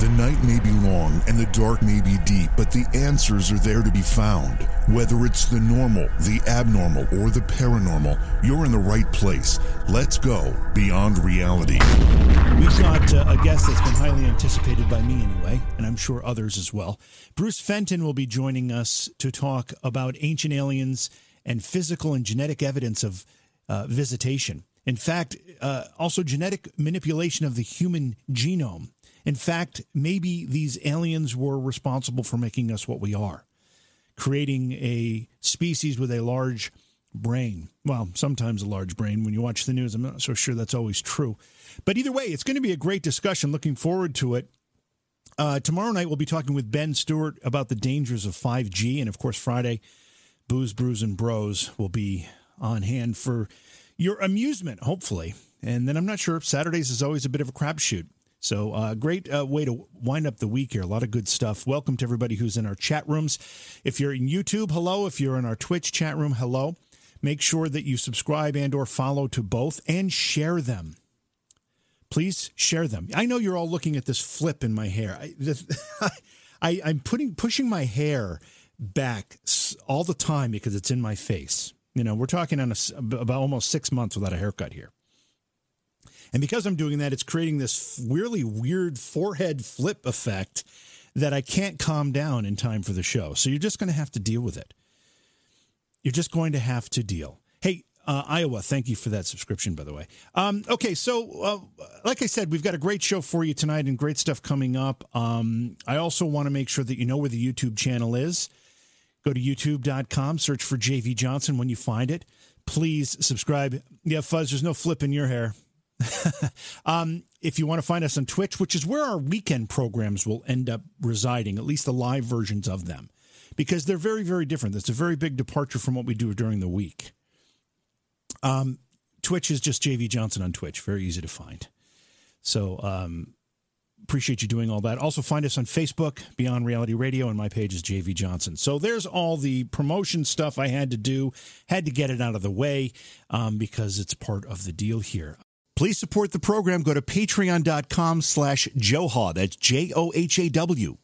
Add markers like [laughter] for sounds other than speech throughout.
The night may be long and the dark may be deep, but the answers are there to be found. Whether it's the normal, the abnormal, or the paranormal, you're in the right place. Let's go beyond reality. We've got uh, a guest that's been highly anticipated by me anyway, and I'm sure others as well. Bruce Fenton will be joining us to talk about ancient aliens and physical and genetic evidence of uh, visitation. In fact, uh, also genetic manipulation of the human genome. In fact, maybe these aliens were responsible for making us what we are, creating a species with a large brain. Well, sometimes a large brain. When you watch the news, I'm not so sure that's always true. But either way, it's going to be a great discussion. Looking forward to it. Uh, tomorrow night, we'll be talking with Ben Stewart about the dangers of 5G. And of course, Friday, Booze, Brews, and Bros will be on hand for your amusement, hopefully. And then I'm not sure. Saturdays is always a bit of a crapshoot. So, uh, great uh, way to wind up the week here. A lot of good stuff. Welcome to everybody who's in our chat rooms. If you're in YouTube, hello. If you're in our Twitch chat room, hello. Make sure that you subscribe and or follow to both and share them. Please share them. I know you're all looking at this flip in my hair. I, [laughs] I, I'm putting pushing my hair back all the time because it's in my face. You know, we're talking on a, about almost six months without a haircut here. And because I'm doing that, it's creating this really weird forehead flip effect that I can't calm down in time for the show. So you're just going to have to deal with it. You're just going to have to deal. Hey, uh, Iowa, thank you for that subscription, by the way. Um, okay, so uh, like I said, we've got a great show for you tonight and great stuff coming up. Um, I also want to make sure that you know where the YouTube channel is. Go to youtube.com, search for JV Johnson when you find it. Please subscribe. Yeah, Fuzz, there's no flip in your hair. [laughs] um, if you want to find us on Twitch, which is where our weekend programs will end up residing, at least the live versions of them, because they're very, very different. That's a very big departure from what we do during the week. Um, Twitch is just JV Johnson on Twitch, very easy to find. So um, appreciate you doing all that. Also, find us on Facebook, Beyond Reality Radio, and my page is JV Johnson. So there's all the promotion stuff I had to do, had to get it out of the way um, because it's part of the deal here. Please support the program. Go to patreon.com slash Johhaw. That's J O H A W.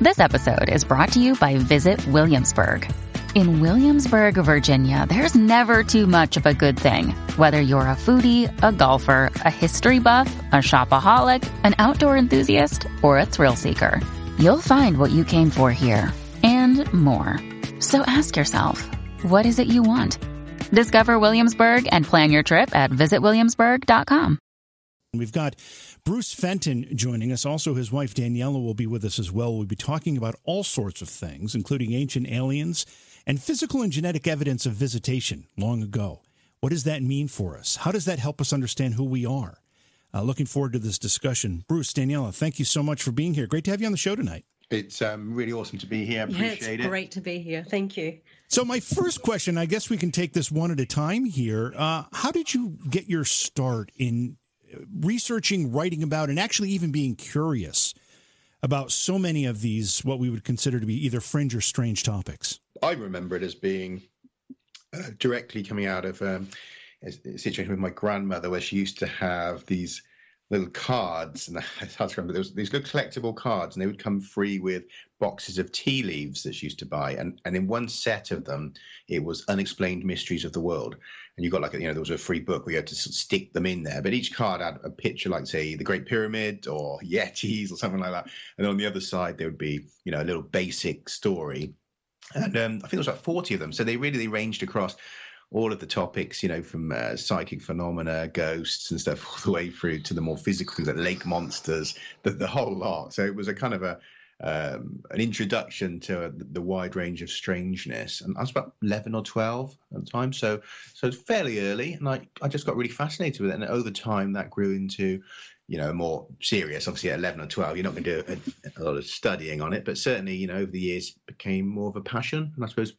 This episode is brought to you by Visit Williamsburg. In Williamsburg, Virginia, there's never too much of a good thing. Whether you're a foodie, a golfer, a history buff, a shopaholic, an outdoor enthusiast, or a thrill seeker, you'll find what you came for here and more. So ask yourself, what is it you want? Discover Williamsburg and plan your trip at visitwilliamsburg.com. We've got Bruce Fenton joining us. Also, his wife Daniela will be with us as well. We'll be talking about all sorts of things, including ancient aliens and physical and genetic evidence of visitation long ago. What does that mean for us? How does that help us understand who we are? Uh, looking forward to this discussion. Bruce, Daniela, thank you so much for being here. Great to have you on the show tonight. It's um, really awesome to be here. Appreciate yeah, it's it. Great to be here. Thank you. So, my first question, I guess we can take this one at a time here. Uh, how did you get your start in researching, writing about, and actually even being curious about so many of these, what we would consider to be either fringe or strange topics? I remember it as being uh, directly coming out of um, a situation with my grandmother where she used to have these little cards, and it's hard to remember. There was these little collectible cards, and they would come free with boxes of tea leaves that she used to buy. And and in one set of them, it was unexplained mysteries of the world. And you got like you know there was a free book where you had to stick them in there. But each card had a picture, like say the Great Pyramid or Yetis or something like that. And on the other side there would be you know a little basic story. And um, I think there was like 40 of them. So they really they ranged across all of the topics, you know, from uh, psychic phenomena, ghosts, and stuff, [laughs] all the way through to the more physical things like lake monsters, the, the whole lot. So it was a kind of a um, an introduction to the wide range of strangeness. And I was about eleven or twelve at the time, so so fairly early, and I I just got really fascinated with it. And over time, that grew into you know, more serious. Obviously, at 11 or 12, you're not going to do a, a, lot of studying on it, but certainly, you know, over the years, became more of a passion. And I suppose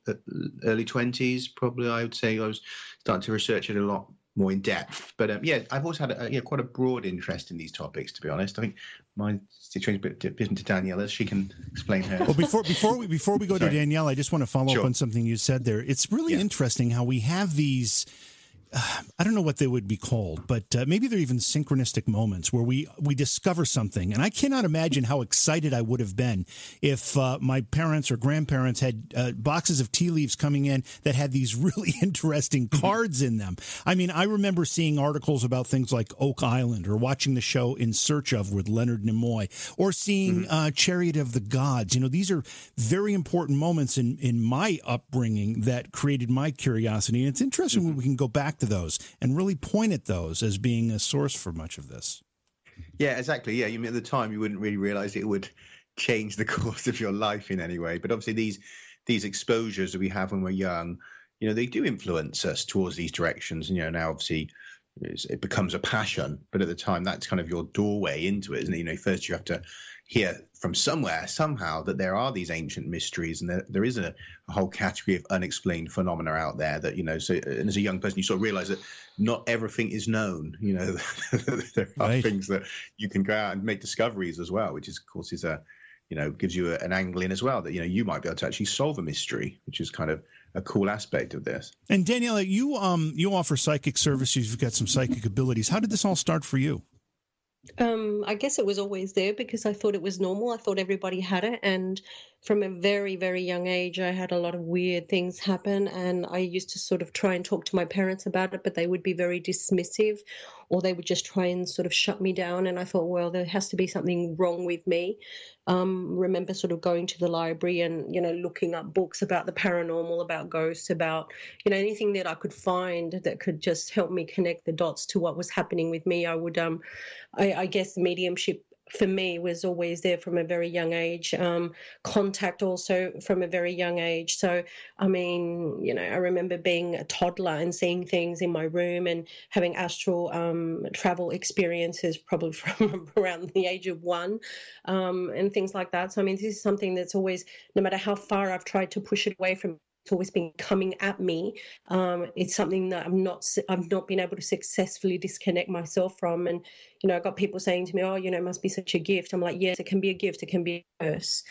early 20s, probably, I would say I was starting to research it a lot more in depth. But um, yeah, I've always had a, yeah, quite a broad interest in these topics, to be honest. I think my situation is a bit different to Daniela. She can explain her. Well, before before we before we go to Danielle, I just want to follow sure. up on something you said there. It's really yeah. interesting how we have these [sighs] I don't know what they would be called, but uh, maybe they're even synchronistic moments where we we discover something. And I cannot imagine how excited I would have been if uh, my parents or grandparents had uh, boxes of tea leaves coming in that had these [laughs] really interesting cards in them. I mean, I remember seeing articles about things like Oak Island or watching the show In Search of with Leonard Nimoy or seeing mm-hmm. Uh, Chariot of the Gods. You know, these are very important moments in in my upbringing that created my curiosity. And it's interesting mm-hmm. when we can go back to those and really point at those as being a source for much of this. Yeah, exactly. Yeah, you mean at the time you wouldn't really realize it would change the [laughs] course of your life in any way, but obviously these these exposures that we have when we're young, you know, they do influence us towards these directions. And you know, now obviously it becomes a passion, but at the time that's kind of your doorway into it, isn't it? You know, first you have to hear from somewhere somehow that there are these ancient mysteries and there, there is a, a, whole category of unexplained phenomena out there that you know so and as a young person you sort of realize that not everything is known [laughs] you know. [laughs] There are right. things that you can go out and make discoveries as well which is of course is a you know gives you a, an angle in as well that you know you might be able to actually solve a mystery which is kind of a cool aspect of this. And daniela you um you offer psychic services. You've got some psychic abilities. How did this all start for you um, I guess it was always there because I thought it was normal. I thought everybody had it. And from a very, very young age, I had a lot of weird things happen. And I used to sort of try and talk to my parents about it, but they would be very dismissive or they would just try and sort of shut me down. And I thought, well, there has to be something wrong with me. Um, remember sort of going to the library and, you know, looking up books about the paranormal, about ghosts, about, you know, anything that I could find that could just help me connect the dots to what was happening with me. I would, um, I, I guess mediumship for me was always there from a very young age. Um, contact also from a very young age. So, I mean, you know, I remember being a toddler and seeing things in my room and having astral um, travel experiences probably [laughs] from around the age of one um, and things like that. So, I mean, this is something that's always, no matter how far I've tried to push it away from it's always been coming at me. Um, it's something that I'm not, I've not been able to successfully disconnect myself from. And you know, I got people saying to me, "Oh, you know, it must be such a gift." I'm like, "Yes, it can be a gift. It can be a curse."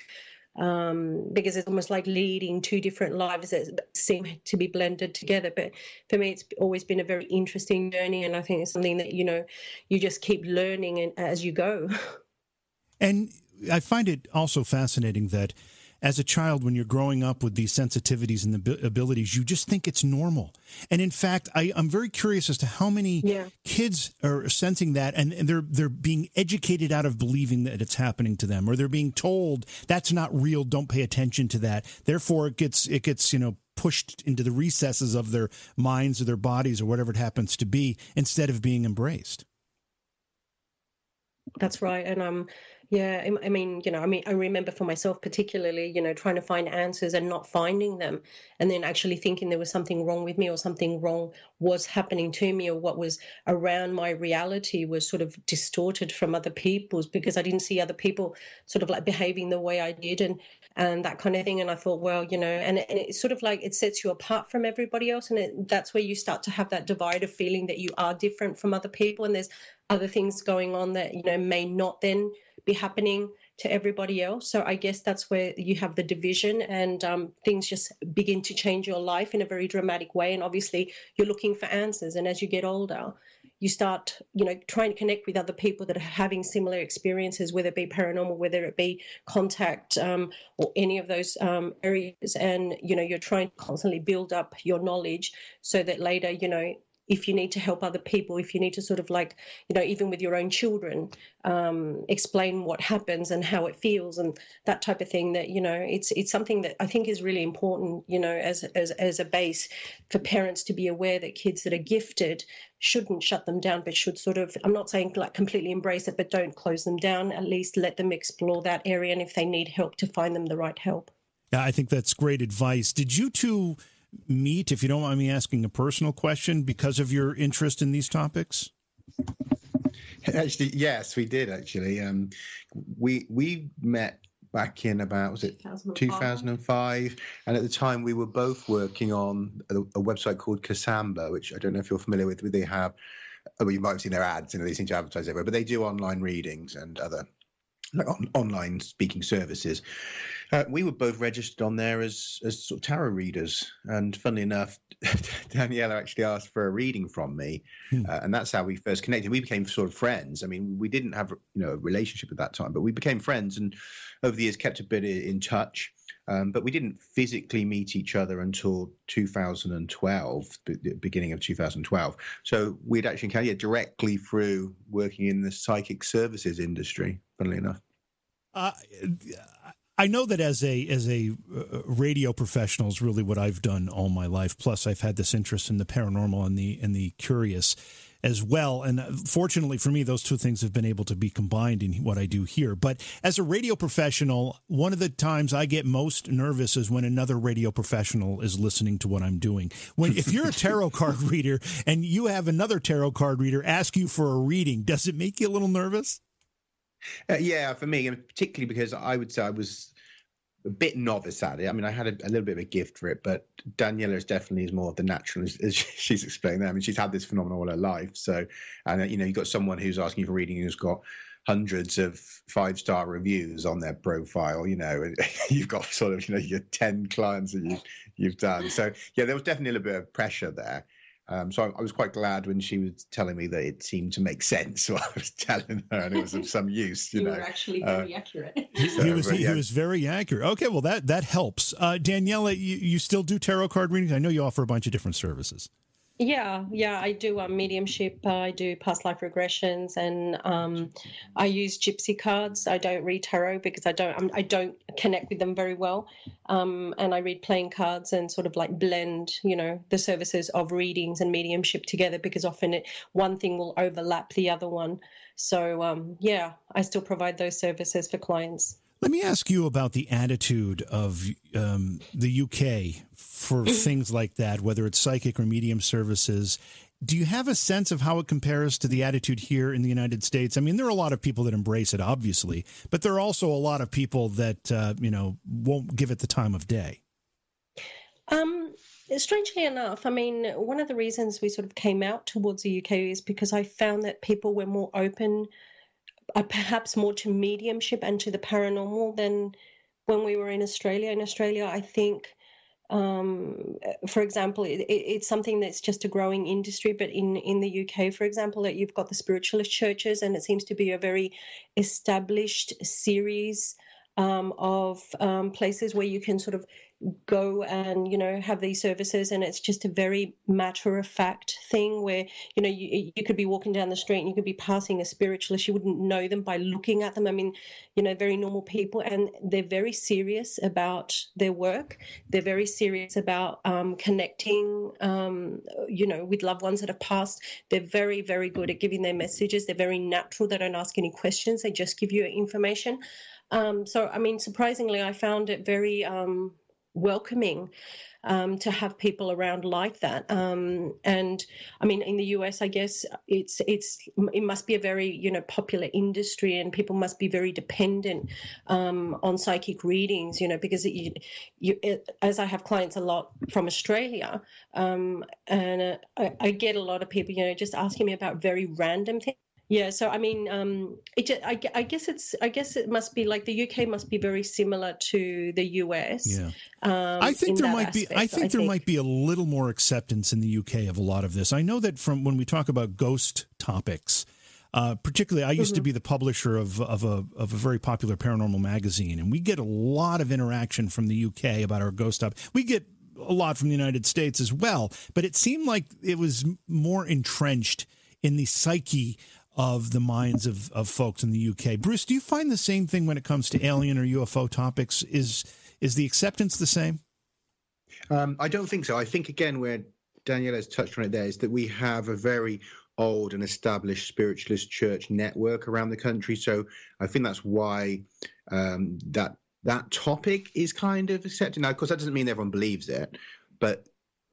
Um, because it's almost like leading two different lives that seem to be blended together. But for me, it's always been a very interesting journey, and I think it's something that you know you just keep learning and as you go. [laughs] And I find it also fascinating that as a child when you're growing up with these sensitivities and the abilities you just think it's normal. And in fact I, am very curious as to how many yeah. kids are sensing that and, and they're they're being educated out of believing that it's happening to them or they're being told that's not real don't pay attention to that. Therefore it gets it gets you know pushed into the recesses of their minds or their bodies or whatever it happens to be instead of being embraced. That's right and um yeah, I mean, you know, I mean, I remember for myself particularly, you know, trying to find answers and not finding them, and then actually thinking there was something wrong with me or something wrong was happening to me or what was around my reality was sort of distorted from other people's because I didn't see other people sort of like behaving the way I did and and that kind of thing. And I thought, well, you know, and, and it's sort of like it sets you apart from everybody else, and it, that's where you start to have that divide of feeling that you are different from other people, and there's other things going on that you know may not then be happening to everybody else. So I guess that's where you have the division and um, things just begin to change your life in a very dramatic way. And obviously, you're looking for answers. And as you get older, you start, you know, trying to connect with other people that are having similar experiences, whether it be paranormal, whether it be contact, um, or any of those um, areas. And you know, you're trying to constantly build up your knowledge so that later, you know, if you need to help other people, if you need to sort of like, you know, even with your own children, um, explain what happens and how it feels and that type of thing. That you know, it's it's something that I think is really important. You know, as as as a base for parents to be aware that kids that are gifted shouldn't shut them down, but should sort of. I'm not saying like completely embrace it, but don't close them down. At least let them explore that area, and if they need help, to find them the right help. Yeah, I think that's great advice. Did you two? Meet, if you don't mind me asking a personal question, because of your interest in these topics? Actually, yes, we did. Actually, um, we we met back in about was it 2005. 2005 and at the time we were both working on a, a, website called Kasamba which I don't know if you're familiar with but they have well, you might have seen their ads you know they seem to advertise everywhere but they do online readings and other like on, online speaking services. Uh, we were both registered on there as as sort of tarot readers, and funnily enough, [laughs] Daniela actually asked for a reading from me, hmm. uh, and that's how we first connected. We became sort of friends. I mean, we didn't have you know a relationship at that time, but we became friends, and over the years kept a bit in touch. Um, but we didn't physically meet each other until 2012, the beginning of 2012. So we'd actually encountered directly through working in the psychic services industry. Funnily enough. Uh, I know that as a as a uh, radio professional is really what I've done all my life. Plus, I've had this interest in the paranormal and the and the curious as well. And uh, fortunately for me, those two things have been able to be combined in what I do here. But as a radio professional, one of the times I get most nervous is when another radio professional is listening to what I'm doing. When if you're a tarot [laughs] card reader and you have another tarot card reader ask you for a reading, does it make you a little nervous? Uh, yeah, for me, and particularly because I would say I was a bit novice at it. I mean, I had a, a, little bit of a gift for it, but Daniela is definitely is more of the natural, as, as [laughs] she's explained. That. I mean, she's had this phenomenon all her life. So, and uh, you know, you've got someone who's asking for reading who's got hundreds of five star reviews on their profile. You know, [laughs] you've got sort of you know your ten clients that you you've done. So yeah, there was definitely a little bit of pressure there. Um, so I, I, was quite glad when she was telling me that it seemed to make sense [laughs] what I was telling her, and it was of some use. You, you know, were actually very uh, accurate. [laughs] So, he was he, yeah. he, was very accurate. Okay, well that that helps. Uh, Daniela, you, you still do tarot card readings? I know you offer a bunch of different services. Yeah, yeah, I do um, mediumship. Uh, I do past life regressions, and um, I use gypsy cards. I don't read tarot because I don't I'm, I do not connect with them very well. Um, and I read playing cards and sort of like blend, you know, the services of readings and mediumship together because often it, one thing will overlap the other one. So um, yeah, I still provide those services for clients. Let me ask you about the attitude of um, the UK for things like that, whether it's psychic or medium services. Do you have a sense of how it compares to the attitude here in the United States? I mean, there are a lot of people that embrace it, obviously, but there are also a lot of people that uh, you know won't give it the time of day. Um, strangely enough, I mean, one of the reasons we sort of came out towards the UK is because I found that people were more open perhaps more to mediumship and to the paranormal than when we were in Australia. In Australia, I think, um, for example, it, it's something that's just a growing industry. But in, in the UK, for example, that you've got the spiritualist churches, and it seems to be a very established series um, of um, places where you can sort of go and you know have these services and it's just a very matter of fact thing where you know you, you could be walking down the street and you could be passing a spiritualist. You wouldn't know them by looking at them. I mean you know very normal people and they're very serious about their work. They're very serious about um, connecting um, you know with loved ones that have passed. They're very very good at giving their messages. They're very natural. They don't ask any questions. They just give you information um, so, I mean, surprisingly, I found it very um, welcoming um, to have people around like that. Um, and I mean, in the US, I guess it's it's it must be a very you know popular industry, and people must be very dependent um, on psychic readings. You know, because it, you, it, as I have clients a lot from Australia, um, and uh, I, I get a lot of people you know just asking me about very random things yeah, so I mean, um, it I, I, guess it's I guess it must be like the UK must be very similar to the US. Yeah, um, I think there might aspect, be. I think I there think. might be a little more acceptance in the UK of a lot of this. I know that from when we talk about ghost topics. Uh, particularly, I used mm-hmm. to be the publisher of of a of a very popular paranormal magazine, and we get a lot of interaction from the UK about our ghost stuff. We get a lot from the United States as well, but it seemed like it was more entrenched in the psyche of the minds of, of folks in the UK. Bruce, do you find the same thing when it comes to alien or UFO topics? Is is the acceptance the same? Um, I don't think so. I think again, where Daniela has touched on it, there is that we have a very old and established spiritualist church network around the country. So I think that's why um, that that topic is kind of accepted. Now, of course, that doesn't mean everyone believes it, but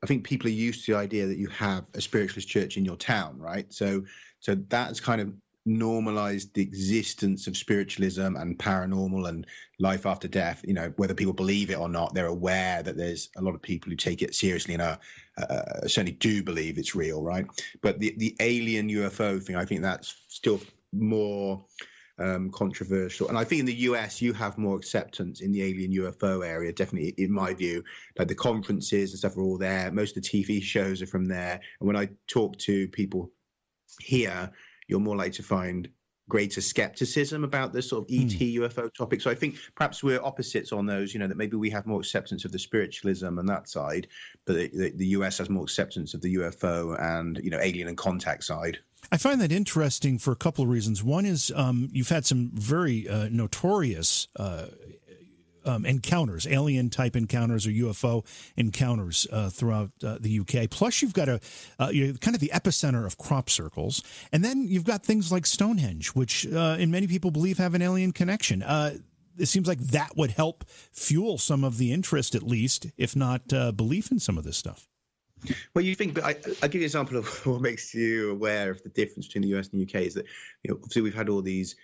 I think people are used to the idea that you have a spiritualist church in your town, right? So so that's kind of normalized the existence of spiritualism and paranormal and life after death. You know, whether people believe it or not, they're aware that there's a lot of people who take it seriously and are, uh, certainly do believe it's real, right? But the the alien UFO thing, I think that's still more um, controversial. And I think in the US, you have more acceptance in the alien UFO area, definitely, in my view. Like the conferences and stuff are all there. Most of the TV shows are from there. And when I talk to people here, you're more likely to find greater skepticism about this sort of ET mm. UFO topic. So I think perhaps we're opposites on those. You know that maybe we have more acceptance of the spiritualism and that side, but the, the, US has more acceptance of the UFO and you know alien and contact side. I find that interesting for a couple of reasons. One is um, you've had some very uh, notorious uh, um, encounters, alien type encounters or UFO encounters uh, throughout uh, the UK. Plus, you've got a uh, you're kind of the epicenter of crop circles, and then you've got things like Stonehenge, which uh, in many people believe have an alien connection. Uh, it seems like that would help fuel some of the interest, at least, if not uh, belief in some of this stuff. Well, you think, but I, will give you an example of [laughs] what makes you aware of the difference between the US and the UK is that, you know, obviously we've had all these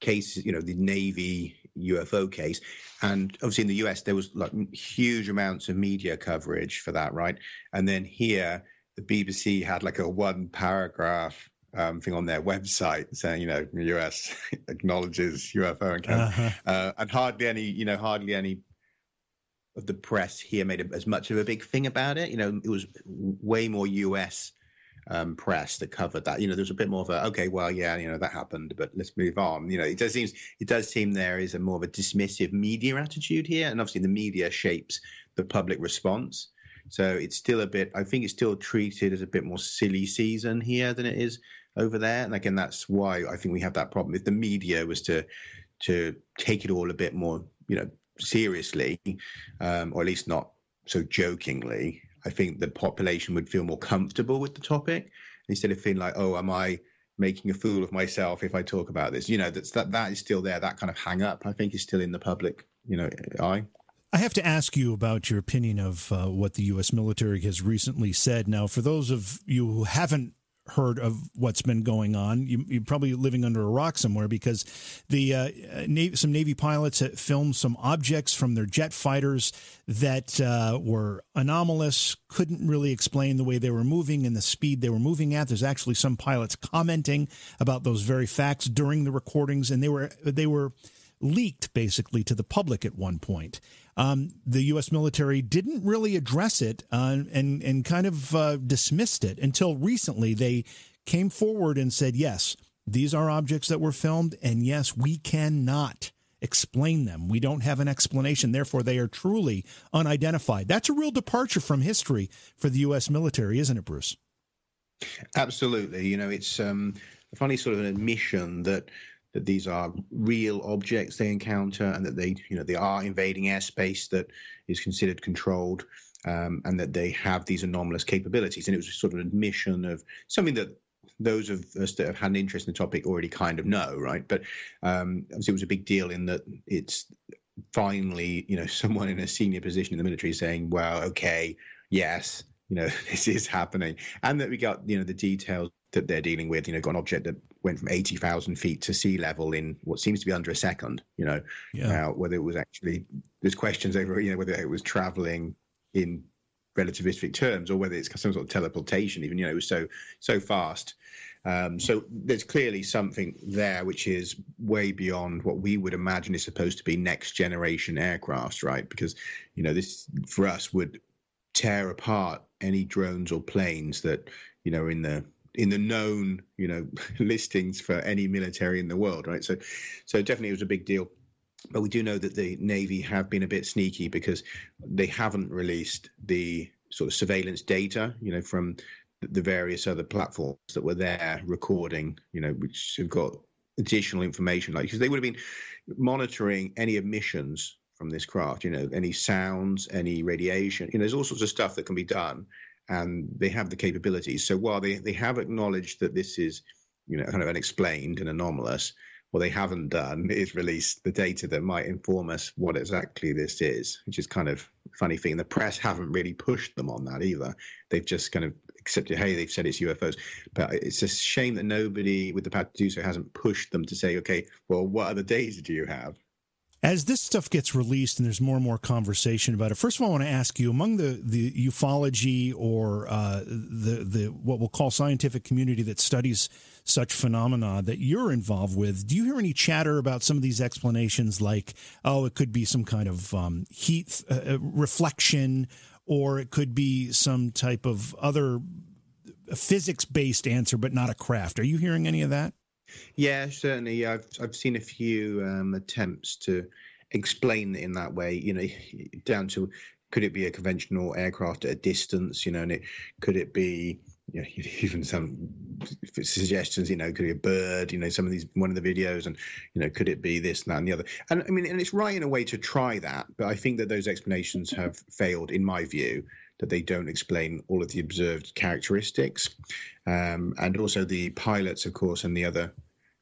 cases, you know, the Navy UFO case. And obviously in the US, there was like huge amounts of media coverage for that, right? And then here, the BBC had like a one paragraph um, thing on their website saying, you know, the US [laughs] acknowledges UFO encounter. Uh-huh. Uh, and hardly any, you know, hardly any of the press here made as much of a big thing about it. You know, it was way more US um, press that covered that. You know, there's a bit more of a okay, well, yeah, you know, that happened, but let's move on. You know, it does seem it does seem there is a more of a dismissive media attitude here, and obviously the media shapes the public response. So it's still a bit. I think it's still treated as a bit more silly season here than it is over there. And again, that's why I think we have that problem. If the media was to to take it all a bit more, you know, seriously, um, or at least not so jokingly, I think the population would feel more comfortable with the topic instead of feeling like, oh, am I making a fool of myself if I talk about this? You know, that's that that is still there. That kind of hang up, I think, is still in the public, you know, eye. I have to ask you about your opinion of uh, what the U.S. military has recently said. Now, for those of you who haven't heard of what's been going on. You, are probably living under a rock somewhere because the uh, Navy, some Navy pilots filmed some objects from their jet fighters that uh, were anomalous, couldn't really explain the way they were moving and the speed they were moving at. There's actually some pilots commenting about those very facts during the recordings, and they were they were leaked basically to the public at one point. Um, the U.S. military didn't really address it uh, and and kind of uh, dismissed it until recently. They came forward and said, "Yes, these are objects that were filmed, and yes, we cannot." explain them. We don't have an explanation. Therefore, they are truly unidentified. That's a real departure from history for the U.S. military, isn't it, Bruce? Absolutely. You know, it's um, a funny sort of an admission that that these are real objects they encounter and that they, you know, they are invading airspace that is considered controlled. Um, and that they have these anomalous capabilities. And it was sort of an admission of something that those of us that have had an interest in the topic already kind of know, right? But um, obviously, it was a big deal in that it's finally, you know, [laughs] someone in a senior position in the military saying, "Well, okay, yes, you know, [laughs] this is happening," and that we got, you know, the details that they're dealing with. You know, got an object that went from 80,000 feet to sea level in what seems to be under a second, you know, yeah. uh, whether it was actually, there's questions over, you know, whether it was traveling in relativistic terms or whether it's some sort of teleportation, even, you know, it was so, so fast. Um, so there's clearly something there which is way beyond what we would imagine is supposed to be next generation aircrafts, right? Because, you know, this for us would tear apart any drones or planes that, you know, in the in the known, you know, [laughs] listings for any military in the world, right? So, so definitely it was a big deal. But we do know that the Navy have been a bit sneaky because they haven't released the sort of surveillance data, you know, from the various other platforms that were there recording, you know, which have got additional information, like because they would have been monitoring any emissions from this craft, you know, any sounds, any radiation. You know, there's all sorts of stuff that can be done and they have the capabilities. So while they, they have acknowledged that this is, you know, kind of unexplained and anomalous, what they haven't done is release the data that might inform us what exactly this is, which is kind of funny thing. The press haven't really pushed them on that either. They've just kind of accepted, hey, they've said it's UFOs. But it's a shame that nobody with the power to do so hasn't pushed them to say, okay, well, what other data do you have? As this stuff gets released and there's more and more conversation about it, first of all, I want to ask you among the, the ufology or uh, the the what we'll call scientific community that studies such phenomena that you're involved with, do you hear any chatter about some of these explanations, like oh, it could be some kind of um, heat uh, uh reflection, or it could be some type of other physics based answer, but not a craft? Are you hearing any of that? Yeah, certainly. I've I've seen a few um, attempts to explain it in that way. You know, [laughs] down to could it be a conventional aircraft at a distance? You know, and it could it be you know, [laughs] even some suggestions, you know, could it be a bird, you know, some of these, one of the videos, and, you know, could it be this, and that, and the other? And I mean, and it's right in a way to try that, but I think that those explanations have failed, in my view, that they don't explain all of the observed characteristics. Um, and also the pilots, of course, and the other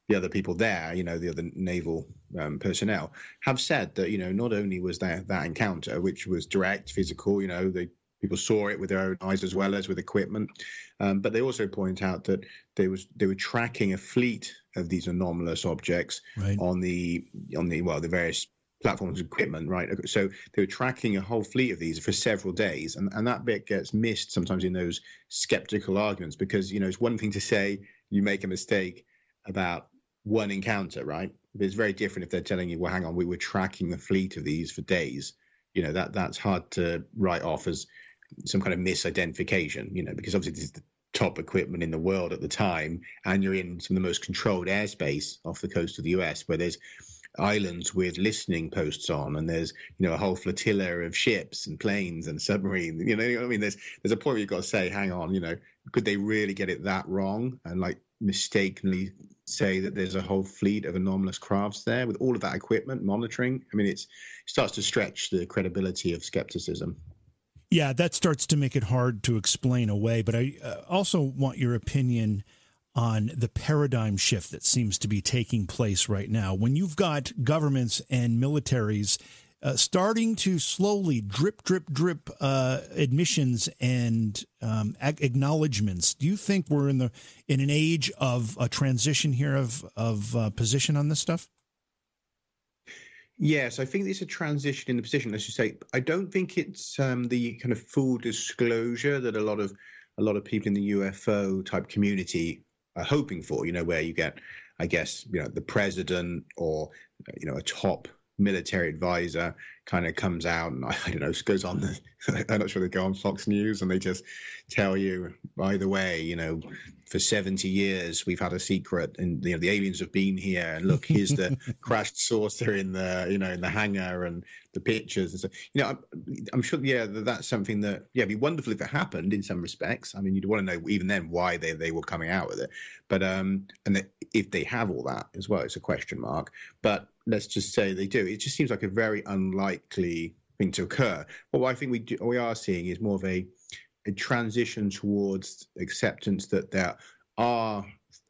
the other people there, you know, the other naval um, personnel, have said that you know not only was there that encounter, which was direct, physical, you know, the people saw it with their own eyes as well as with equipment, um, but they also point out that they was they were tracking a fleet of these anomalous objects right. on the on the well the various platforms equipment, right? So they were tracking a whole fleet of these for several days, and, and that bit gets missed sometimes in those skeptical arguments because you know it's one thing to say you make a mistake about one encounter, right? But it's very different if they're telling you, well, hang on, we were tracking the fleet of these for days. You know that that's hard to write off as some kind of misidentification. You know, because obviously this is the top equipment in the world at the time, and you're in some of the most controlled airspace off the coast of the US, where there's islands with listening posts on, and there's you know a whole flotilla of ships and planes and submarines. You know, I mean, there's there's a point where you've got to say, hang on, you know, could they really get it that wrong and like mistakenly say that there's a whole fleet of anomalous crafts there with all of that equipment monitoring? I mean, it's it starts to stretch the credibility of skepticism. Yeah, that starts to make it hard to explain away. But I uh, also want your opinion on the paradigm shift that seems to be taking place right now. When you've got governments and militaries uh, starting to slowly drip, drip, drip uh, admissions and um, acknowledgments, do you think we're in the in an age of a transition here of of uh, position on this stuff? Yes, I think there's a transition in the position. As you say, I don't think it's um, the kind of full disclosure that a lot of a lot of people in the UFO type community are hoping for. You know, where you get, I guess, you know, the president or you know a top military advisor kind of comes out and I, [laughs] I don't know, goes on the, [laughs] I'm not sure they go on Fox News and they just tell you, by the way, you know, for 70 years we've had a secret and you know the aliens have been here and look here's the [laughs] crashed saucer in the you know in the hangar and the pictures. And so you know I'm, I'm sure yeah that's something that yeah it'd be wonderful if it happened in some respects. I mean you'd want to know even then why they, they were coming out with it. But um and if they have all that as well it's a question mark but let's just say they do it just seems like a very unlikely thing to occur But what i think we do, we are seeing is more of a a transition towards acceptance that there are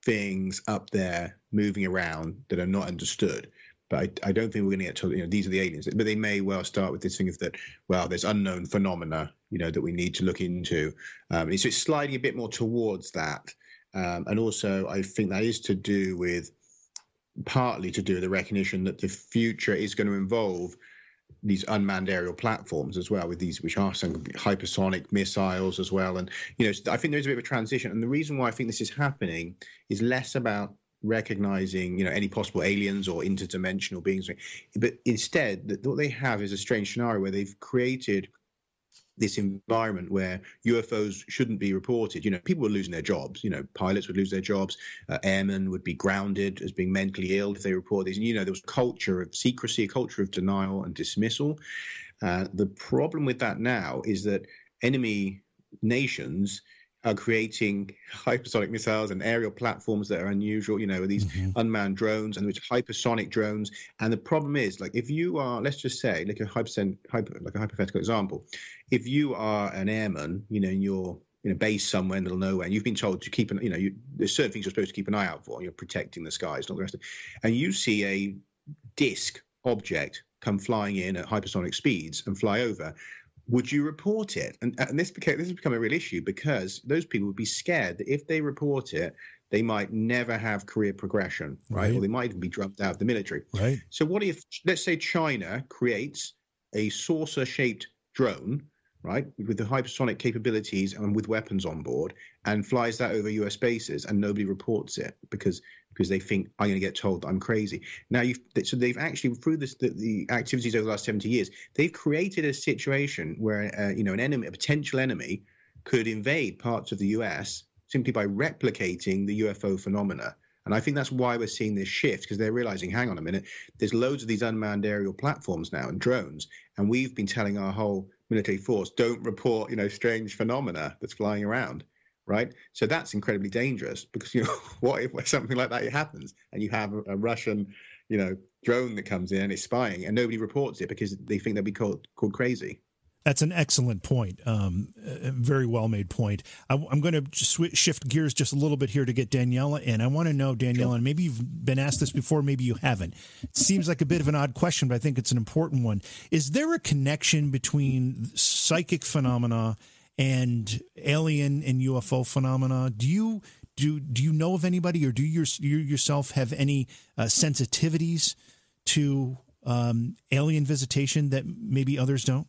things up there moving around that are not understood. But I, I don't think we're going to get to you know these are the aliens. But they may well start with this thing of that well, there's unknown phenomena you know that we need to look into. Um, so it's sliding a bit more towards that, um, and also I think that is to do with partly to do with the recognition that the future is going to involve these unmanned aerial platforms as well with these which are some hypersonic missiles as well. And you know i think there's a bit of a transition. And the reason why i think this is happening is less about recognizing you know any possible aliens or interdimensional beings but instead what they have is a strange scenario where they've created this environment where UFOs shouldn't be reported. You know, people were losing their jobs. You know, pilots would lose their jobs. Uh, airmen would be grounded as being mentally ill if they report these. And you know, there was a culture of secrecy, a culture of denial and dismissal. Uh, the problem with that now is that enemy nations are creating [laughs] hypersonic missiles and aerial platforms that are unusual. You know, these mm-hmm. unmanned drones and which hypersonic drones. And the problem is, like, if you are, let's just say, like a hyper, like a hypothetical example, if you are an airman, you know, and you're in a base somewhere in the middle of nowhere, and you've been told to keep an, you know, you, there's certain things you're supposed to keep an eye out for. You're protecting the skies, and all the rest of it. And you see a disc object come flying in at hypersonic speeds and fly over would you report it? And, and this became this has become a real issue because those people would be scared that if they report it, they might never have career progression, right? Right. Or they might even be dropped out of the military. Right. So, what if, let's say, China creates a saucer shaped drone, right, with the hypersonic capabilities and with weapons on board, and flies that over US bases, and nobody reports it because because they think I'm going to get told that I'm crazy. Now, you've, so they've actually through this, the, the activities over the last 70 years, they've created a situation where uh, you know an enemy, a potential enemy, could invade parts of the US simply by replicating the UFO phenomena. And I think that's why we're seeing this shift because they're realizing, hang on a minute, there's loads of these unmanned aerial platforms now and drones, and we've been telling our whole military force, don't report, you know, strange phenomena that's flying around, right? So that's incredibly dangerous because you know, [laughs] what if something like that happens and you have a, Russian, you know, drone that comes in and is spying and nobody reports it because they think they'll be called called crazy. That's an excellent point. Um, very well made point. I, am going to sw- shift gears just a little bit here to get Daniela in. I want to know, Daniela, sure. and maybe you've been asked this before, maybe you haven't. It seems like a bit of an odd question, but I think it's an important one. Is there a connection between psychic phenomena and alien and UFO phenomena? Do you do do you know of anybody, or do you, you yourself have any uh, sensitivities to um, alien visitation that maybe others don't?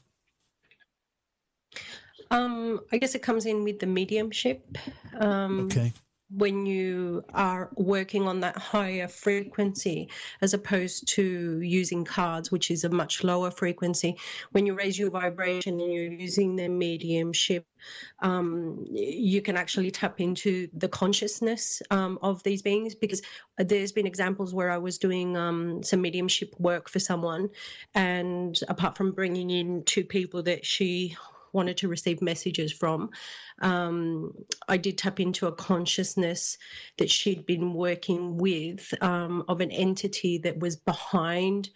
Um, I guess it comes in with the mediumship. Um, okay. When you are working on that higher frequency, as opposed to using cards, which is a much lower frequency, when you raise your vibration and you're using the mediumship, um, you can actually tap into the consciousness um, of these beings. Because there's been examples where I was doing um, some mediumship work for someone, and apart from bringing in two people that she wanted to receive messages from. Um, I did tap into a consciousness that she'd been working with um, of an entity that was behind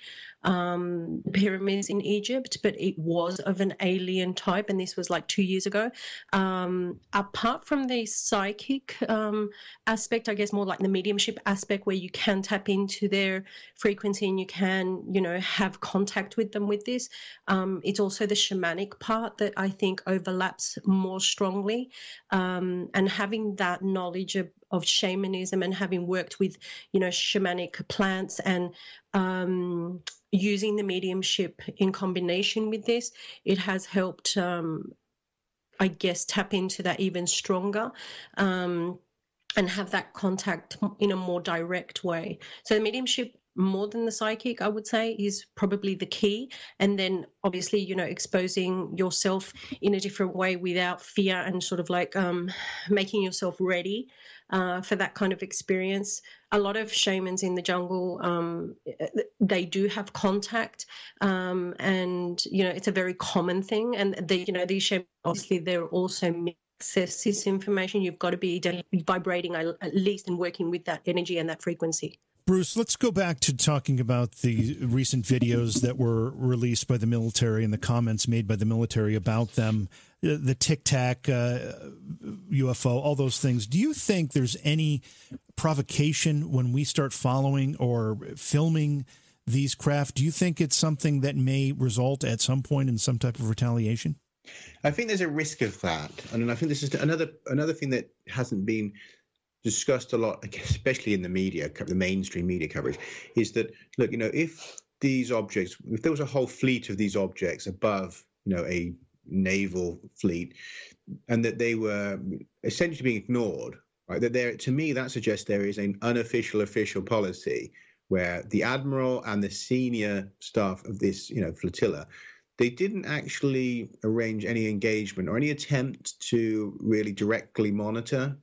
um, pyramids in Egypt, but it was of an alien type, and this was like two years ago. Um, apart from the psychic um, aspect, I guess more like the mediumship aspect, where you can tap into their frequency and you can, you know, have contact with them with this. Um, it's also the shamanic part that I think overlaps more strongly, um, and having that knowledge of of shamanism and having worked with you know shamanic plants and um, using the mediumship in combination with this, it has helped, um, I guess, tap into that even stronger. Um, and have that contact in a more direct way. So, the mediumship more than the psychic, I would say, is probably the key. And then obviously, you know, exposing yourself in a different way without fear and sort of like um, making yourself ready uh, for that kind of experience. A lot of shamans in the jungle, um, they do have contact, um, and you know it's a very common thing. And they, you know, these shamans obviously they're also access this information. You've got to be vibrating at least and working with that energy and that frequency. Bruce, let's go back to talking about the recent videos that were released by the military and the comments made by the military about them, the Tic Tac uh, UFO, all those things. Do you think there's any provocation when we start following or filming these craft? Do you think it's something that may result at some point in some type of retaliation? I think there's a risk of that, and I think this is another another thing that hasn't been discussed a lot, especially in the media, the mainstream media coverage, is that look, you know, if these objects, if there was a whole fleet of these objects above, you know, a naval fleet, and that they were essentially being ignored, right? That there, to me, that suggests there is an unofficial official policy where the admiral and the senior staff of this, you know, flotilla they didn't actually arrange any engagement or any attempt to really directly monitor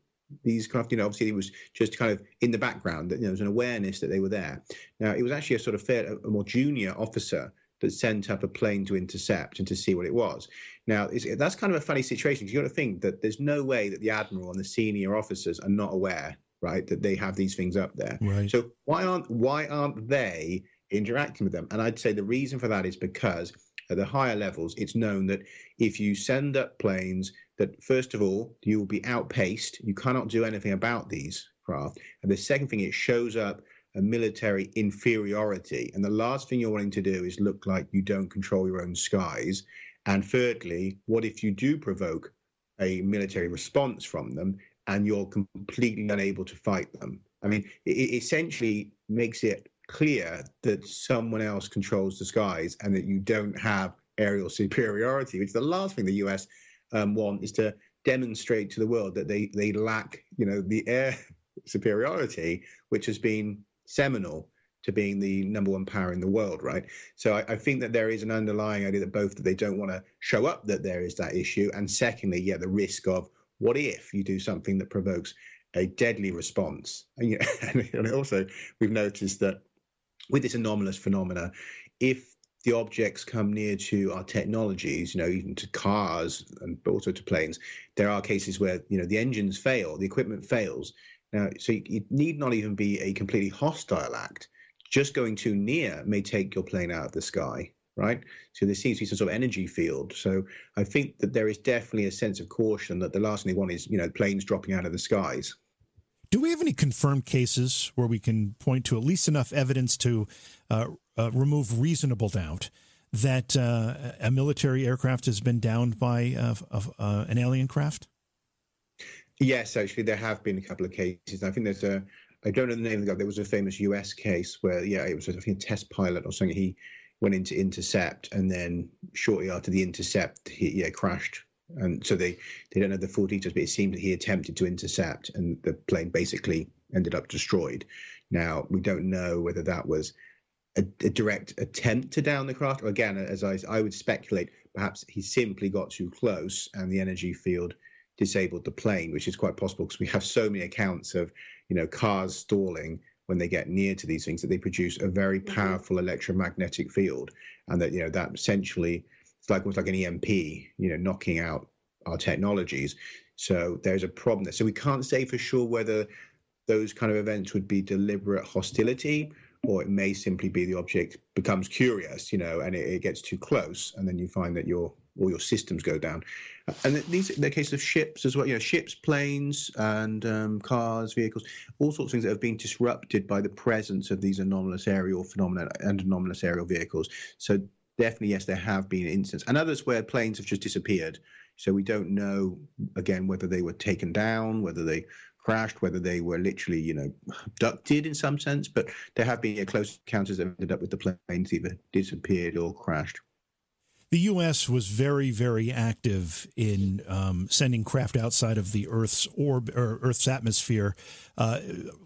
these craft, you know, obviously it was just kind of in the background that you know, there was an awareness that they were there. Now it was actually a sort of fair, a more junior officer that sent up a plane to intercept and to see what it was. Now that's kind of a funny situation because you got to think that there's no way that the admiral and the senior officers are not aware, right, that they have these things up there. Right. So why aren't why aren't they interacting with them? And I'd say the reason for that is because at the higher levels, it's known that if you send up planes that first of all you will be outpaced you cannot do anything about these craft and the second thing it shows up a military inferiority and the last thing you're wanting to do is look like you don't control your own skies and thirdly what if you do provoke a military response from them and you're completely unable to fight them. I mean, it essentially makes it clear that someone else controls the skies and that you don't have aerial superiority, which is the last thing the US um, want is to demonstrate to the world that they, they lack, you know, the air [laughs] superiority, which has been seminal to being the number one power in the world, right? So I, I, think that there is an underlying idea that both that they don't want to show up that there is that issue, and secondly, yeah, the risk of what if you do something that provokes a deadly response? [laughs] And, you know, and also, we've noticed that with this anomalous phenomena, if the objects come near to our technologies, you know, even to cars and also to planes, there are cases where you know the engines fail, the equipment fails. Now, so it need not even be a completely hostile act just going too near may take your plane out of the sky right? So there seems to be some sort of energy field. So I think that there is definitely a sense of caution that the last thing they want is, you know, planes dropping out of the skies. Do we have any confirmed cases where we can point to at least enough evidence to uh, uh, remove reasonable doubt that uh, a military aircraft has been downed by uh, uh, an alien craft? Yes, actually, there have been a couple of cases. I think there's a I don't know the name of the guy. There was a famous US case where, yeah, it was I think a test pilot or something. He went into intercept, and then shortly after the intercept, he yeah crashed. And so they they don't know the full details, but it seemed that he attempted to intercept, and the plane basically ended up destroyed. Now we don't know whether that was a, a direct attempt to down the craft, or again, as I I would speculate, perhaps he simply got too close, and the energy field disabled the plane, which is quite possible because we have so many accounts of you know, cars stalling when they get near to these things that they produce a very mm-hmm. powerful electromagnetic field, and that you know that essentially it's like almost like an EMP, you know, knocking out our technologies. So there's a problem there. So we can't say for sure whether those kind of events would be deliberate hostility or it may simply be the object becomes curious, you know, and it, it gets too close, and then you find that your all your systems go down. And these are the case of ships as well, you know, ships, planes, and um, cars, vehicles, all sorts of things that have been disrupted by the presence of these anomalous aerial phenomena and anomalous aerial vehicles. So definitely, yes, there have been instances, and others where planes have just disappeared. So we don't know again whether they were taken down, whether they crashed, whether they were literally, you know, abducted in some sense. But there have been close encounters that ended up with the planes either disappeared or crashed the U.S. was very, very active in um, sending craft outside of the Earth's orb or Earth's atmosphere, uh,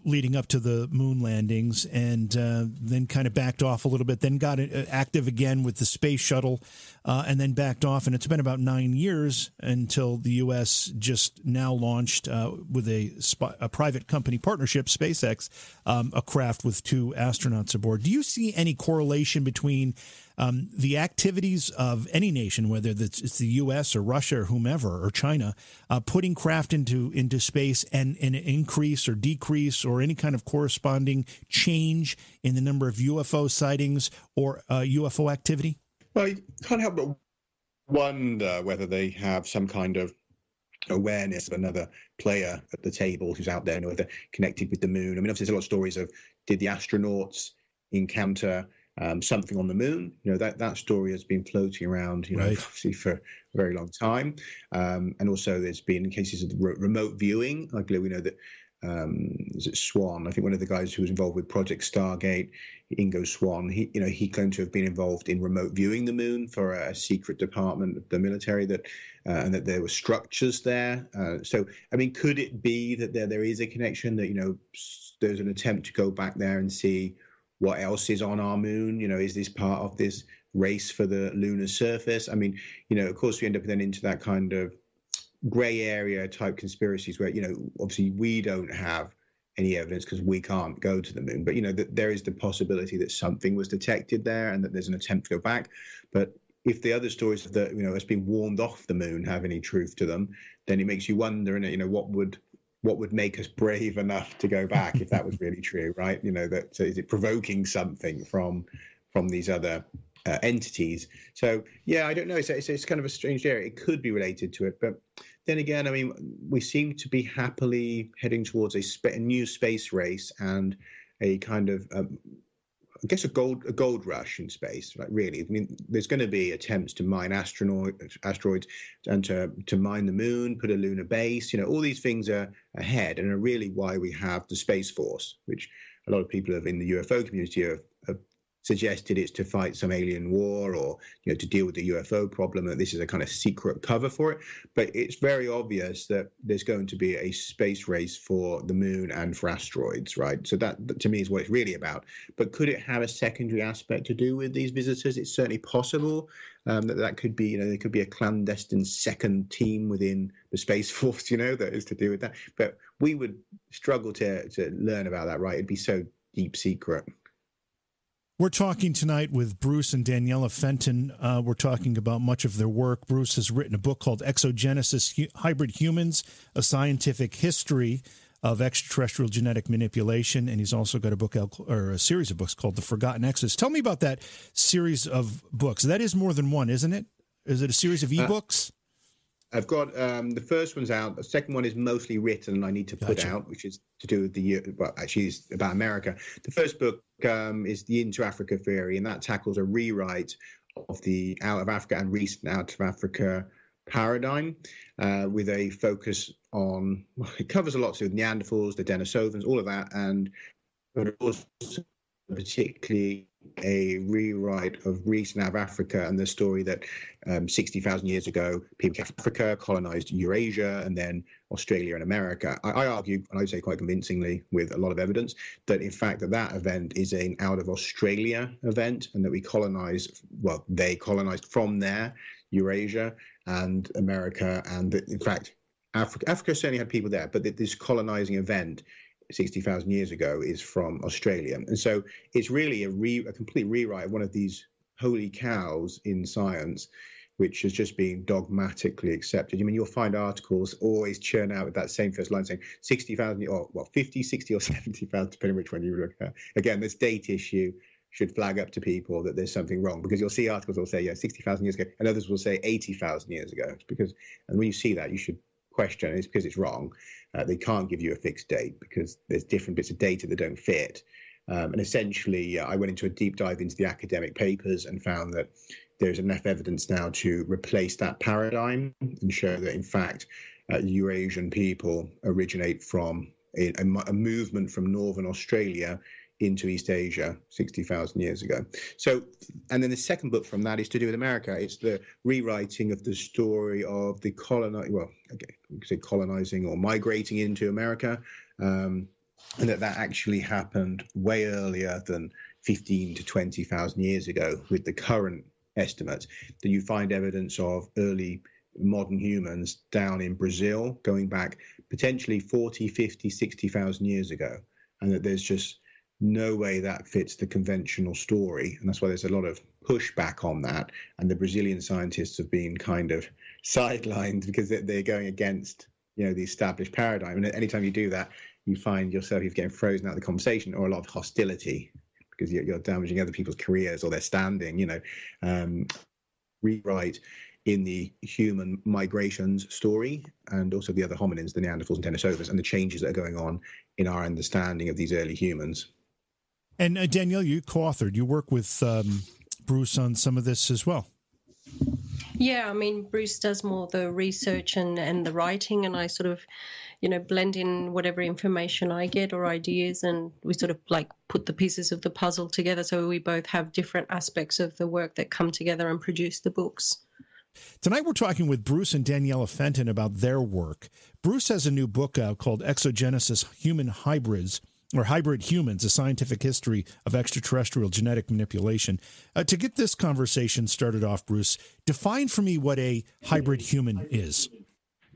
leading up to the moon landings, and uh, then kind of backed off a little bit. Then got uh, active again with the space shuttle, uh, and then backed off. And it's been about nine years until the U.S. just now launched uh, with a, a, private company partnership, SpaceX, um, a craft with two astronauts aboard. Do you see any correlation between um, the activities of any nation, whether it's the U.S. or Russia or whomever or China, uh, putting craft into into space and, an increase or decrease or any kind of corresponding change in the number of UFO sightings or uh, UFO activity? Well, you can't help but wonder whether they have some kind of awareness of another player at the table who's out there, and whether connected with the moon. I mean, obviously, there's a lot of stories of did the astronauts encounter um, something on the moon. You know that that story has been floating around, you know, right. obviously for a very long time. Um, and also, there's been cases of re- remote viewing. I believe we know that um, is it Swann? I think one of the guys who was involved with Project Stargate, Ingo Swann. He, you know, he claimed to have been involved in remote viewing the moon for a secret department of the military that, uh, and that there were structures there. Uh, so, I mean, could it be that there there is a connection that you know there's an attempt to go back there and see what else is on our moon? You know, is this part of this race for the lunar surface? I mean, you know, of course, we end up then into that kind of gray area type conspiracies where, you know, obviously we don't have any evidence because we can't go to the moon. But, you know, that there is the possibility that something was detected there and that there's an attempt to go back. But if the other stories that, you know, has been warned off the moon have any truth to them, then it makes you wonder, and you know, what would what would make us brave enough to go back if that was [laughs] really true, right? You know, that so is it provoking something from from these other uh, entities? So yeah, I don't know. It's, it's, it's kind of a strange area. It could be related to it, but then again, I mean, we seem to be happily heading towards a, sp- a new space race and a kind of um, I guess a gold a gold rush in space, right? Really, I mean, there's going to be attempts to mine asteroid, asteroids and to to mine the moon, put a lunar base. You know, all these things are ahead and are really why we have the space force, which a lot of people have in the UFO community have suggested it's to fight some alien war or you know to deal with the UFO problem that this is a kind of secret cover for it. But it's very obvious that there's going to be a space race for the moon and for asteroids right? So that, that to me is what it's really about. But could it have a secondary aspect to do with these visitors? It's certainly possible um, that that could be you know there could be a clandestine second team within the space [laughs] force you know that is to do with that. But we would struggle to to learn about that right? It'd be so deep secret we're talking tonight with Bruce and Daniela Fenton. Uh, we're talking about much of their work. Bruce has written a book called Exogenesis Hybrid Humans, a scientific history of extraterrestrial genetic manipulation. And he's also got a book out, or a series of books called The Forgotten Exodus. Tell me about that series of books. That is more than one, isn't it? Is it a series of uh, ebooks? Uh, I've got um, the first one's out. The second one is mostly written, and I need to put gotcha. out, which is to do with the year. well, actually, it's about America. The first book um, is the Into Africa theory, and that tackles a rewrite of the out of Africa and recent out of Africa paradigm, uh, with a focus on well, it covers a lot to do with Neanderthals, the Denisovans, all of that, and but also particularly a rewrite of recent of Africa and the story that um, 60,000 years ago, people came Africa, colonized Eurasia, and then Australia and America. I, I, argue, and I would say quite convincingly with a lot of evidence, that in fact that that event is an out of Australia event and that we colonized, well, they colonized from there, Eurasia and America, and that in fact, Africa, Africa certainly had people there, but this colonizing event 60,000 years ago is from Australia. And so it's really a, re, a complete rewrite of one of these holy cows in science, which has just been dogmatically accepted. I mean, you'll find articles always churn out with that same first line saying 60,000 or well, 50, 60, or [laughs] 70,000, depending which one you look at. Again, this date issue should flag up to people that there's something wrong because you'll see articles will say, yeah, 60,000 years ago, and others will say 80,000 years ago. It's because, and when you see that, you should question is because it's wrong. Uh, they can't give you a fixed date because there's different bits of data that don't fit. Um, and essentially, uh, I went into a deep dive into the academic papers and found that there's enough evidence now to replace that paradigm and show that, in fact, uh, Eurasian people originate from a, a, movement from northern Australia into East Asia 60,000 years ago. So, and then the second book from that is to do with America. It's the rewriting of the story of the colonizing, well, okay, you could say colonizing or migrating into America. Um, and that that actually happened way earlier than 15 to 20,000 years ago with the current estimates that you find evidence of early modern humans down in Brazil going back potentially 40, 50, 60,000 years ago. And that there's just no way that fits the conventional story. And that's why there's a lot of pushback on that. And the Brazilian scientists have been kind of [laughs] sidelined because they're going against, you know, the established paradigm. And anytime you do that, you find yourself you're getting frozen out of the conversation or a lot of hostility because you're, damaging other people's careers or their standing, you know. Um, rewrite in the human migrations story and also the other hominins, the Neanderthals and Denisovans, and the changes that are going on in our understanding of these early humans. And uh, Danielle, you co-authored. You work with um, Bruce on some of this as well. Yeah, I mean, Bruce does more the research and, and the writing, and I sort of, you know, blend in whatever information I get or ideas, and we sort of like put the pieces of the puzzle together so we both have different aspects of the work that come together and produce the books. Tonight, we're talking with Bruce and Daniela Fenton about their work. Bruce has a new book out called Exogenesis Human Hybrids or hybrid humans, a scientific history of extraterrestrial genetic manipulation. Uh, to get this conversation started off, Bruce, define for me what a hybrid human is.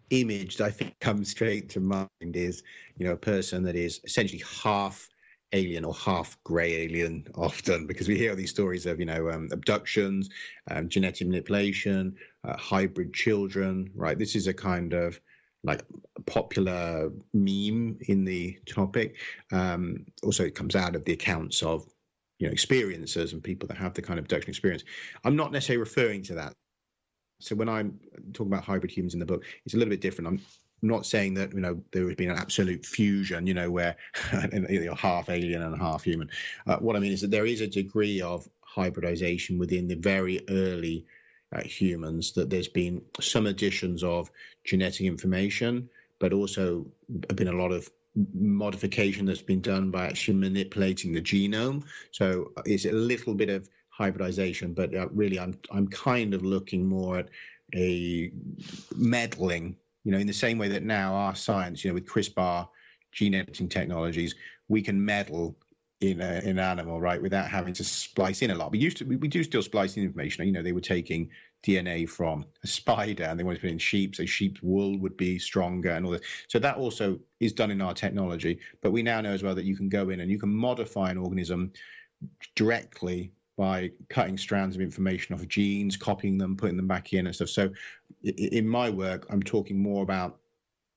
Image that I think comes straight to mind is, you know, a person that is essentially half alien or half grey alien [laughs] often because we hear these stories of you know um, abductions um, genetic manipulation uh, hybrid children right this is a kind of like popular meme in the topic. Um, also, it comes out of the accounts of you know experiencers and people that have the kind of abduction experience. I'm not necessarily referring to that. So when I'm talking about hybrid humans in the book, it's a little bit different. I'm I'm not saying that you know there has been an absolute fusion, you know, where [laughs] you're half alien and half human. Uh, what I mean is that there is a degree of hybridization within the very early uh, humans. That there's been some additions of genetic information, but also been a lot of modification that's been done by actually manipulating the genome. So uh, it's a little bit of hybridization, but uh, really, I'm I'm kind of looking more at a meddling. You know, in the same way that now our science, you know, with CRISPR gene editing technologies, we can meddle in a, in an animal, right, without having to splice in a lot. We used to, we, we do still splice in information. You know, they were taking DNA from a spider and they wanted to put in sheep, so sheep's wool would be stronger and all this. So that also is done in our technology. But we now know as well that you can go in and you can modify an organism directly by cutting strands of information off of genes, copying them, putting them back in and stuff. So in my work, I'm talking more about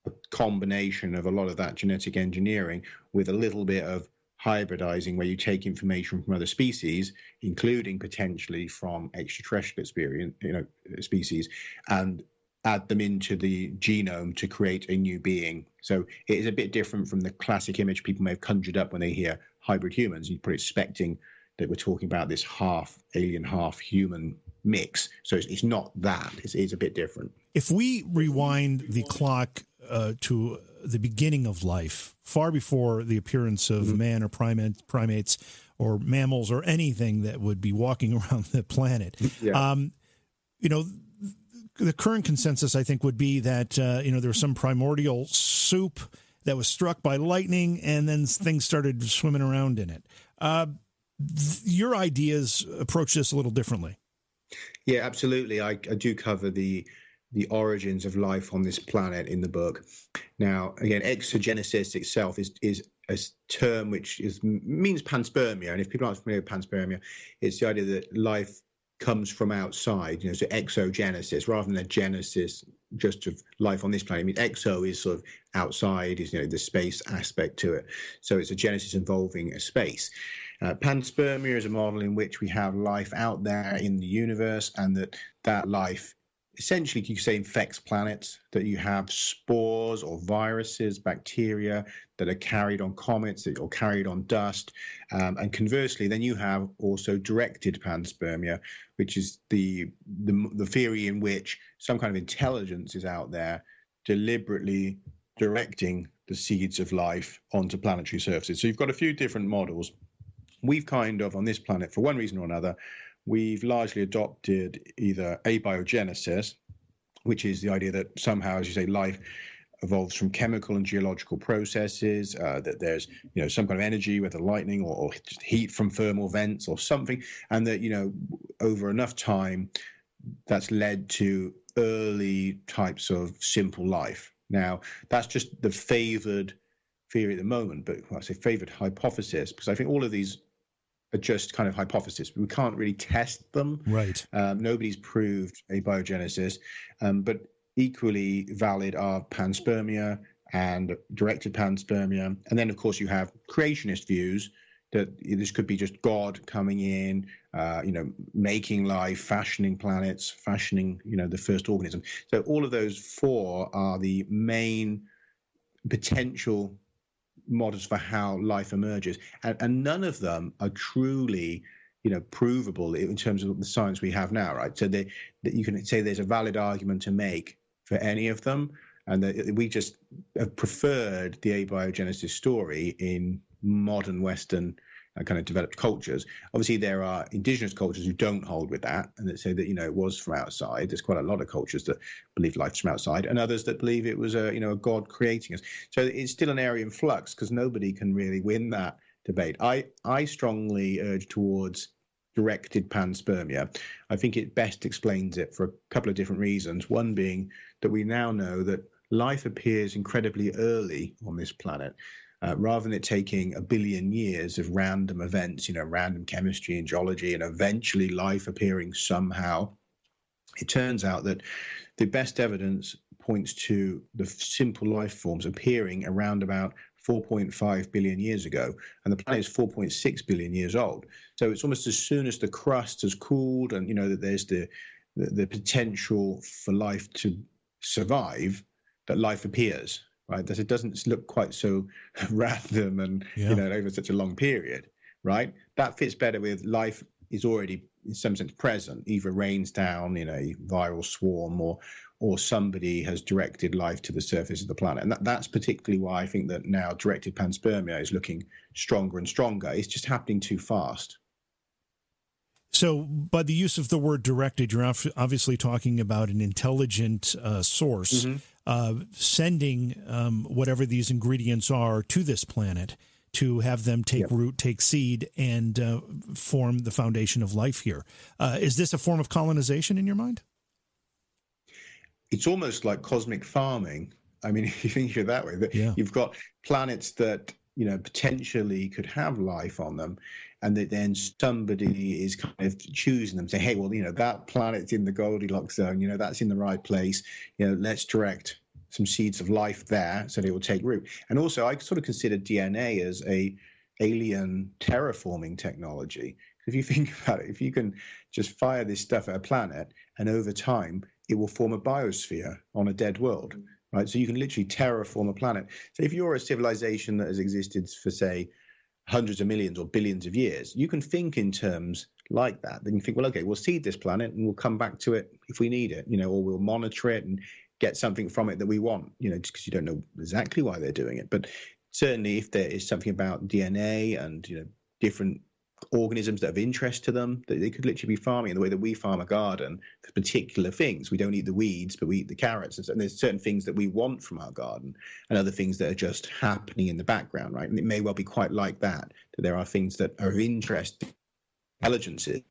a combination of a lot of that genetic engineering with a little bit of hybridizing where you take information from other species, including potentially from extraterrestrial experience, you know, species, and add them into the genome to create a new being. So it is a bit different from the classic image people may have conjured up when they hear hybrid humans. You're probably expecting that we're talking about this half alien, half human mix. So it's, it's not that. It's, it's, a bit different. If we rewind the clock uh, to the beginning of life, far before the appearance of mm-hmm. man or primate, primates or mammals or anything that would be walking [laughs] around the planet. [laughs] Yeah. Um, you know, the current consensus, I think, would be that uh, you know there was some primordial soup that was struck by lightning, and then things started swimming around in it. Uh, th- your ideas approach this a little differently. Yeah, absolutely. I, I do cover the the origins of life on this planet in the book. Now, again, exogenesis itself is is a term which is means panspermia, and if people aren't familiar with panspermia, it's the idea that life comes from outside. You know, so exogenesis rather than a genesis just of life on this planet. I mean, exo is sort of outside, is you know the space aspect to it. So it's a genesis involving a space. Uh, panspermia is a model in which we have life out there in the universe, and that that life essentially you say infects planets that you have spores or viruses bacteria that are carried on comets or carried on dust? Um, and conversely then you have also directed panspermia which is the, the the theory in which some kind of intelligence is out there deliberately directing the seeds of life onto planetary surfaces. So you've got a few different models. We've kind of on this planet for one reason or another we've largely adopted either abiogenesis, which is the idea that somehow, as you say, life evolves from chemical and geological processes, uh, that there's you know some kind of energy, whether lightning or, or heat from thermal vents or something, and that you know over enough time, that's led to early types of simple life. Now that's just the favoured theory at the moment, but well, I say favoured hypothesis because I think all of these are just kind of hypotheses. We can't really test them. Right. Um, nobody's proved abiogenesis, um, but equally valid are panspermia and directed panspermia. And then, of course, you have creationist views that this could be just God coming in, uh, you know, making life, fashioning planets, fashioning, you know, the first organism. So all of those four are the main potential models for how life emerges, and, and none of them are truly you know provable in terms of the science we have now right? So that you can say there's a valid argument to make for any of them and that we just have preferred the abiogenesis story in modern western Uh, kind of developed cultures. Obviously, there are indigenous cultures who don't hold with that and that say that you know it was from outside. There's quite a lot of cultures that believe life's from outside, and others that believe it was a you know a God creating us. So it's still an area in flux because nobody can really win that debate. I I strongly urge towards directed panspermia. I think it best explains it for a couple of different reasons. One being that we now know that life appears incredibly early on this planet uh, rather than it taking a billion years of random events, you know, random chemistry and geology, and eventually life appearing somehow, it turns out that the best evidence points to the simple life forms appearing around about 4.5 billion years ago, and the planet is 4.6 billion years old. So it's almost as soon as the crust has cooled, and you know that there's the the, the potential for life to survive that life appears, right? That it doesn't look quite so [laughs] random and yeah. you know over such a long period, right? That fits better with life is already in some sense present, either rains down in a viral swarm or or somebody has directed life to the surface of the planet. And that, that's particularly why I think that now directed panspermia is looking stronger and stronger. It's just happening too fast. So, by the use of the word directed, you're obviously talking about an intelligent uh, source mm-hmm. uh, sending um, whatever these ingredients are to this planet to have them take yep. root, take seed, and uh, form the foundation of life here. Uh, is this a form of colonization in your mind? It's almost like cosmic farming. I mean, [laughs] if you think of it that way, yeah. you've got planets that you know potentially could have life on them, and that then somebody is kind of choosing them, say, hey, well, you know, that planet's in the Goldilocks zone, you know, that's in the right place, you know, let's direct some seeds of life there so they will take root. And also, I sort of consider DNA as a alien terraforming technology. If you think [laughs] about it, if you can just fire this stuff at a planet, and over time it will form a biosphere on a dead world, mm. right? So you can literally terraform a planet. So if you're a civilization that has existed for, say, hundreds of millions or billions of years, you can think in terms like that. Then you think, well, okay, we'll seed this planet and we'll come back to it if we need it, you know, or we'll monitor it and get something from it that we want, you know, just because you don't know exactly why they're doing it. But certainly, if there is something about DNA and you know different organisms that have interest to them, that they could literally be farming in the way that we farm a garden for particular things. We don't eat the weeds, but we eat the carrots. And, there's certain things that we want from our garden, and other things that are just happening in the background, right? And it may well be quite like that. That there are things that are of interest, intelligences,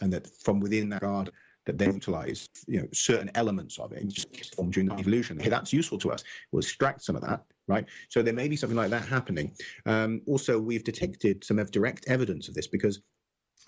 and that from within that garden that they utilize you know certain elements of it and just form during the evolution. Hey, that's useful to us. We'll extract some of that, right? So there may be something like that happening. Um, also, we've detected some direct evidence of this because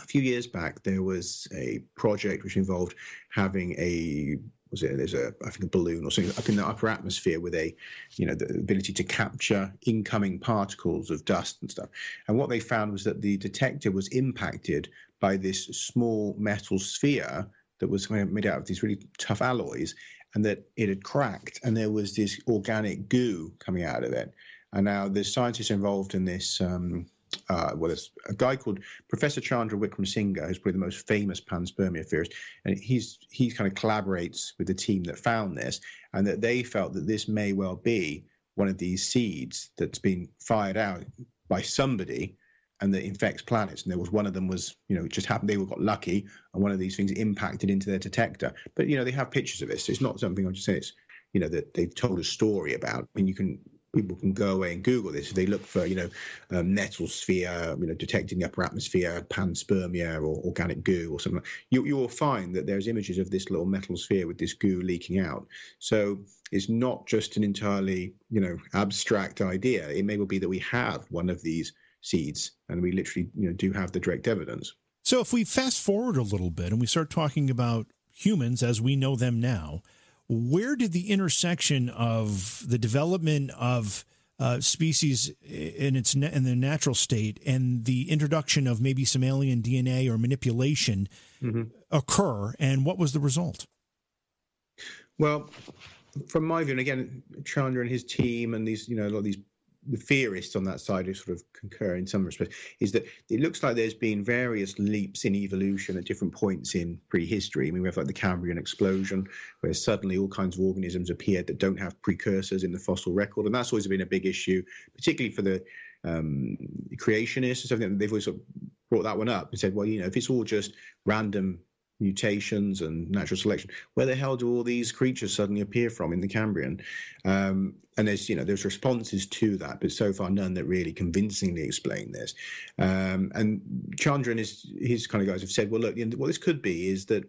a few years back there was a project which involved having a was it there's a I think a balloon or something up in the upper atmosphere with a you know the ability to capture incoming particles of dust and stuff. And what they found was that the detector was impacted by this small metal sphere that was made out of these really tough alloys, and that it had cracked, and there was this organic goo coming out of it. And now the scientists involved in this. Um, uh, well, there's a guy called Professor Chandra Wickramasinghe, who's probably the most famous panspermia theorist, and he's he kind of collaborates with the team that found this, and that they felt that this may well be one of these seeds that's been fired out by somebody and that infects planets. And there was one of them was, you know, it just happened. They were got lucky, and one of these things impacted into their detector. But you know, they have pictures of this. So it's not something I'm just saying. It's you know that they've told a story about. I mean, you can people can go away and Google this. If they look for, you know, um, nettle sphere, you know, detecting the upper atmosphere, panspermia or organic goo or something, you, you will find that there's images of this little metal sphere with this goo leaking out. So it's not just an entirely, you know, abstract idea. It may well be that we have one of these seeds, and we literally you know do have the direct evidence. So if we fast forward a little bit and we start talking about humans as we know them now, where did the intersection of the development of uh, species in its na- in the natural state and the introduction of maybe some alien DNA or manipulation mm-hmm. occur, and what was the result? Well, from my view, and again, Chandra and his team and these, you know, a lot of these the theorists on that side who sort of concur in some respects is that it looks like there's been various leaps in evolution at different points in prehistory. I mean, we have like the Cambrian explosion, where suddenly all kinds of organisms appeared that don't have precursors in the fossil record, and that's always been a big issue, particularly for the um, creationists or something. They've always sort of brought that one up and said, well, you know, if it's all just random mutations and natural selection. Where the hell do all these creatures suddenly appear from in the Cambrian? Um, and there's you know there's responses to that, but so far none that really convincingly explain this. Um, and Chandra and his his kind of guys have said, well, look, what this could be is that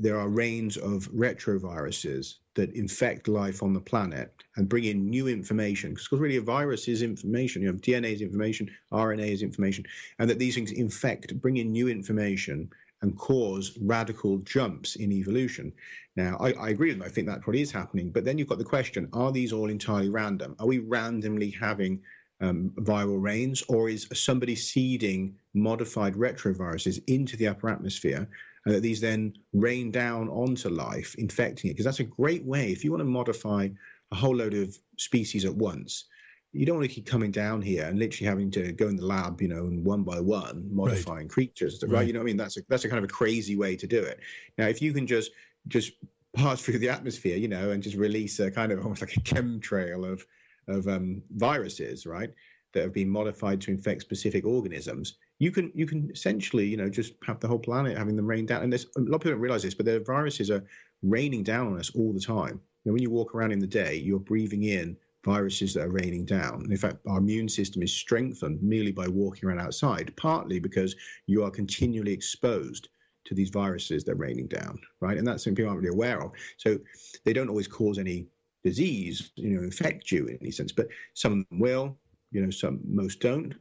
there are rains of retroviruses that infect life on the planet and bring in new information. Because really, a virus is information. You know, DNA is information, RNA is information, and that these things infect, bring in new information and cause radical jumps in evolution. Now, I, I, agree with them. I think that probably is happening. But then you've got the question are these all entirely random? Are we randomly having um, viral rains, or is somebody seeding modified retroviruses into the upper atmosphere? And that these then rain down onto life, infecting it? Because that's a great way. If you want to modify a whole load of species at once, you don't want to keep coming down here and literally having to go in the lab, you know, and one by one modifying right. creatures, right? right? You know, I mean, that's a, that's a kind of a crazy way to do it. Now, if you can just just pass through the atmosphere, you know, and just release a kind of almost like a chemtrail of of um, viruses, right, that have been modified to infect specific organisms, you can you can essentially, you know, just have the whole planet having them rain down. And there's a lot of people don't realize this, but the viruses are raining down on us all the time. You know, when you walk around in the day, you're breathing in viruses that are raining down. In fact, our immune system is strengthened merely by walking around outside, partly because you are continually exposed to these viruses that are raining down, right? And that's something people aren't really aware of. So they don't always cause any disease, you know, infect you in any sense, but some of them will, you know, some most don't.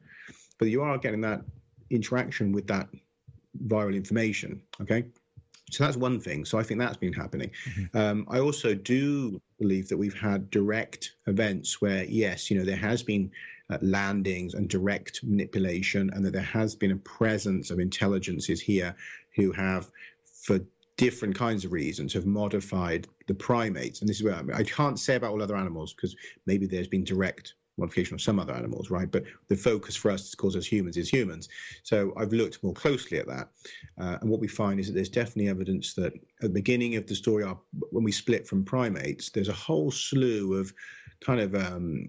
But you are getting that interaction with that viral information, okay? So that's one thing. So I think that's been happening. Mm-hmm. Um, I also do believe that we've had direct events where, yes, you know, there has been uh, landings and direct manipulation, and that there has been a presence of intelligences here who have, for different kinds of reasons, have modified the primates. And this is where I, mean, I can't say about all other animals because maybe there's been direct modification of some other animals, right? But the focus for us, of course, as humans, is humans. So I've looked more closely at that, uh, and what we find is that there's definitely evidence that at the beginning of the story, our, when we split from primates, there's a whole slew of kind of um,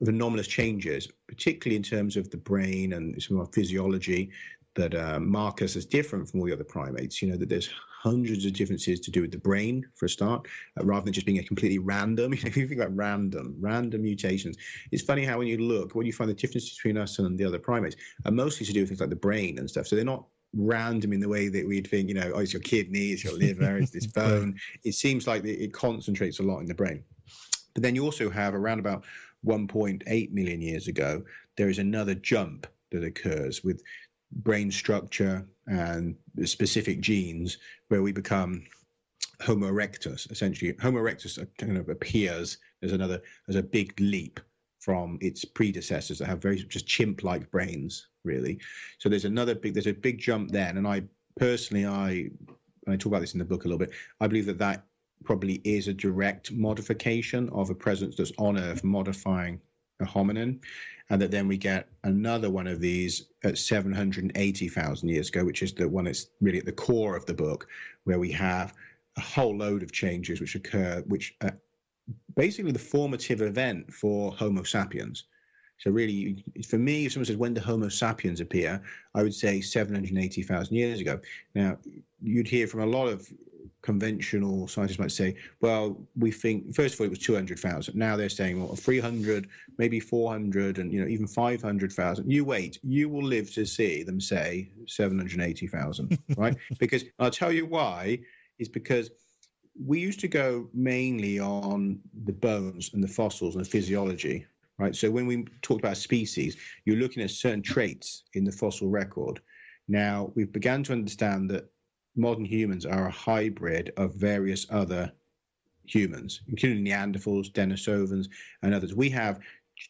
of anomalous changes, particularly in terms of the brain and some of our physiology that uh, mark us as different from all the other primates. You know that there's hundreds of differences to do with the brain for a start, uh, rather than just being a completely random. [laughs] You know, if you think about random, random mutations, it's funny how when you look, what you find the difference between us and the other primates are mostly to do with things like the brain and stuff. So they're not random in the way that we'd think. You know, oh, it's your kidney, it's your liver, it's this [laughs] bone. It seems like it concentrates a lot in the brain. But then you also have around about 1.8 million years ago, there is another jump that occurs with brain structure and specific genes where we become Homo erectus. Essentially, Homo erectus kind of appears as another as a big leap from its predecessors that have very just chimp-like brains, really. So there's another big there's a big jump then, and I personally I I talk about this in the book a little bit. I believe that that probably is a direct modification of a presence that's on Earth modifying a hominin and that then we get another one of these at 780,000 years ago, which is the one that's really at the core of the book, where we have a whole load of changes which occur, which are basically the formative event for Homo sapiens. So really, for me, if someone says when did Homo sapiens appear, I would say 780,000 years ago. Now, you'd hear from a lot of conventional scientists might say, well, we think first of all it was 200,000. Now they're saying well 300, maybe 400, and you know even 500,000. You wait, you will live to see them say 780,000, [laughs] right? because I'll tell you why. Is because we used to go mainly on the bones and the fossils and the physiology, right? So when we talked about species, you're looking at certain traits in the fossil record. Now we've begun to understand that modern humans are a hybrid of various other humans, including Neanderthals, Denisovans, and others. We have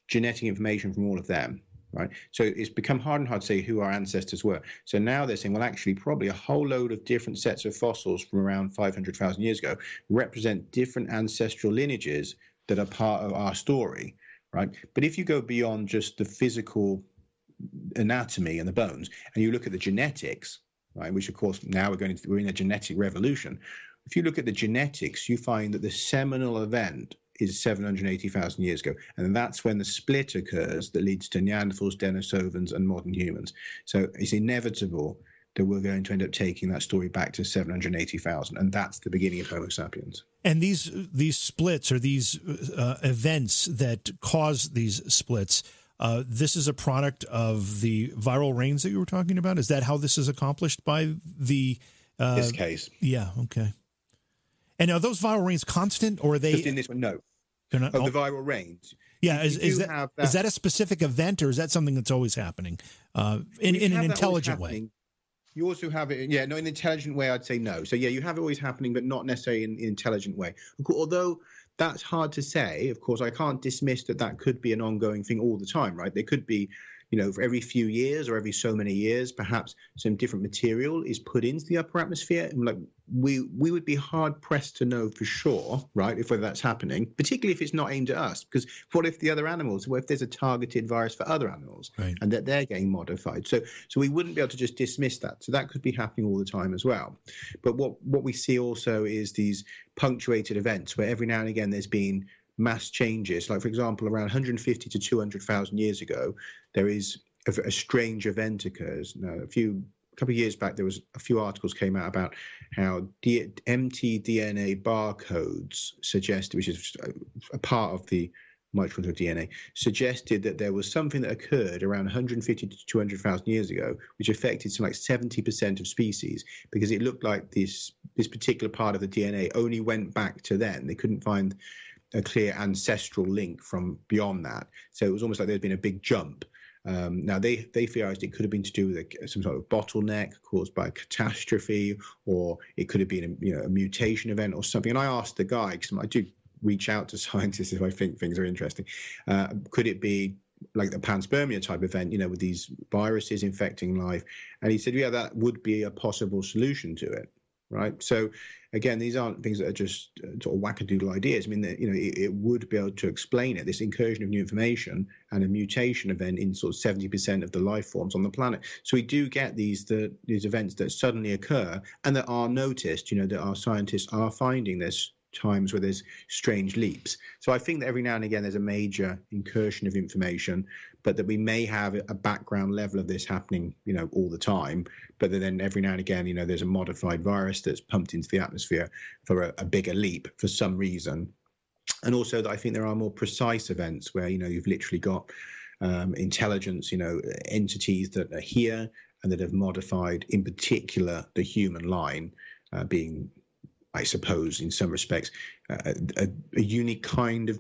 genetic information from all of them, right? So it's become hard and hard to say who our ancestors were. So now they're saying, well, actually, probably a whole load of different sets of fossils from around 500,000 years ago represent different ancestral lineages that are part of our story, right? But if you go beyond just the physical anatomy and the bones and you look at the genetics, right? Which of course now we're going to, we're in a genetic revolution. If you look at the genetics, you find that the seminal event is 780,000 years ago, and that's when the split occurs that leads to Neanderthals, Denisovans, and modern humans. So it's inevitable that we're going to end up taking that story back to 780,000, and that's the beginning of Homo sapiens. And these these splits or these uh, events that cause these splits uh, this is a product of the viral rains that you were talking about. Is that how this is accomplished by the uh, this case? Yeah. Okay. And are those viral rains constant, or are they? Just in this one, no. Not, oh, the viral rains. Yeah, is, is that, that, is that a specific event, or is that something that's always happening uh, in, in an intelligent way? You also have it, yeah, no, in an intelligent way, I'd say no. So yeah, you have it always happening, but not necessarily in an intelligent way. Although that's hard to say. Of course, I can't dismiss that that could be an ongoing thing all the time, right? There could be you know, for every few years or every so many years, perhaps some different material is put into the upper atmosphere. Like we we would be hard pressed to know for sure, right, if whether that's happening, particularly if it's not aimed at us. Because what if the other animals? What if there's a targeted virus for other animals right. and that they're getting modified? So so we wouldn't be able to just dismiss that. So that could be happening all the time as well. But what what we see also is these punctuated events where every now and again there's been mass changes. Like, for example, around 150 to 200,000 years ago, there is a, a, strange event occurs. Now, a few a couple of years back, there was a few articles came out about how D- mtDNA barcodes suggest, which is a, a part of the mitochondrial DNA, suggested that there was something that occurred around 150 to 200,000 years ago, which affected some like 70% of species, because it looked like this this particular part of the DNA only went back to then. They couldn't find a clear ancestral link from beyond that. So it was almost like there'd been a big jump. Um, now they they theorized it could have been to do with a, some sort of bottleneck caused by a catastrophe, or it could have been a, you know a mutation event or something. And I asked the guy because I do reach out to [laughs] scientists if I think things are interesting. Uh, could it be like the panspermia type event, you know, with these viruses infecting life? And he said, yeah, that would be a possible solution to it right? So again, these aren't things that are just uh, sort of wackadoodle ideas. I mean, you know, it, it, would be able to explain it. This incursion of new information and a mutation event in sort of seventy percent of the life forms on the planet. So we do get these the, these events that suddenly occur and that are noticed. You know, that our scientists are finding this times where there's strange leaps. So I think that every now and again there's a major incursion of information, but that we may have a background level of this happening, you know, all the time. But then every now and again, you know, there's a modified virus that's pumped into the atmosphere for a, a bigger leap for some reason. And also that I think there are more precise events where, you know, you've literally got um, intelligence, you know, entities that are here and that have modified, in particular, the human line, uh, being I suppose, in some respects, uh, a, a, unique kind of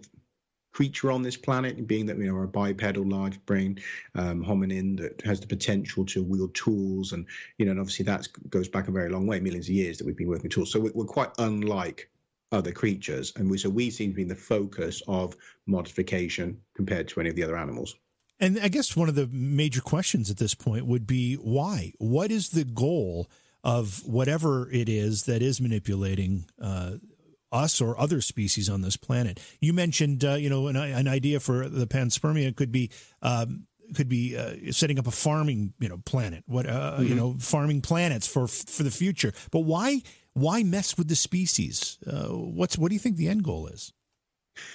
creature on this planet, being that we you know, are a bipedal, large brain um, hominin that has the potential to wield tools. And, you know, and obviously that goes back a very long way, millions of years that we've been working with tools. So we're, we're quite unlike other creatures. And we, so we seem to be in the focus of modification compared to any of the other animals. And I guess one of the major questions at this point would be why? What is the goal of whatever it is that is manipulating uh, us or other species on this planet. You mentioned, uh, you know, an, an, idea for the panspermia could be. Um, could be uh, setting up a farming, you know, planet. What uh, mm-hmm. you know, farming planets for for the future. But why why mess with the species? Uh, what's what do you think the end goal is?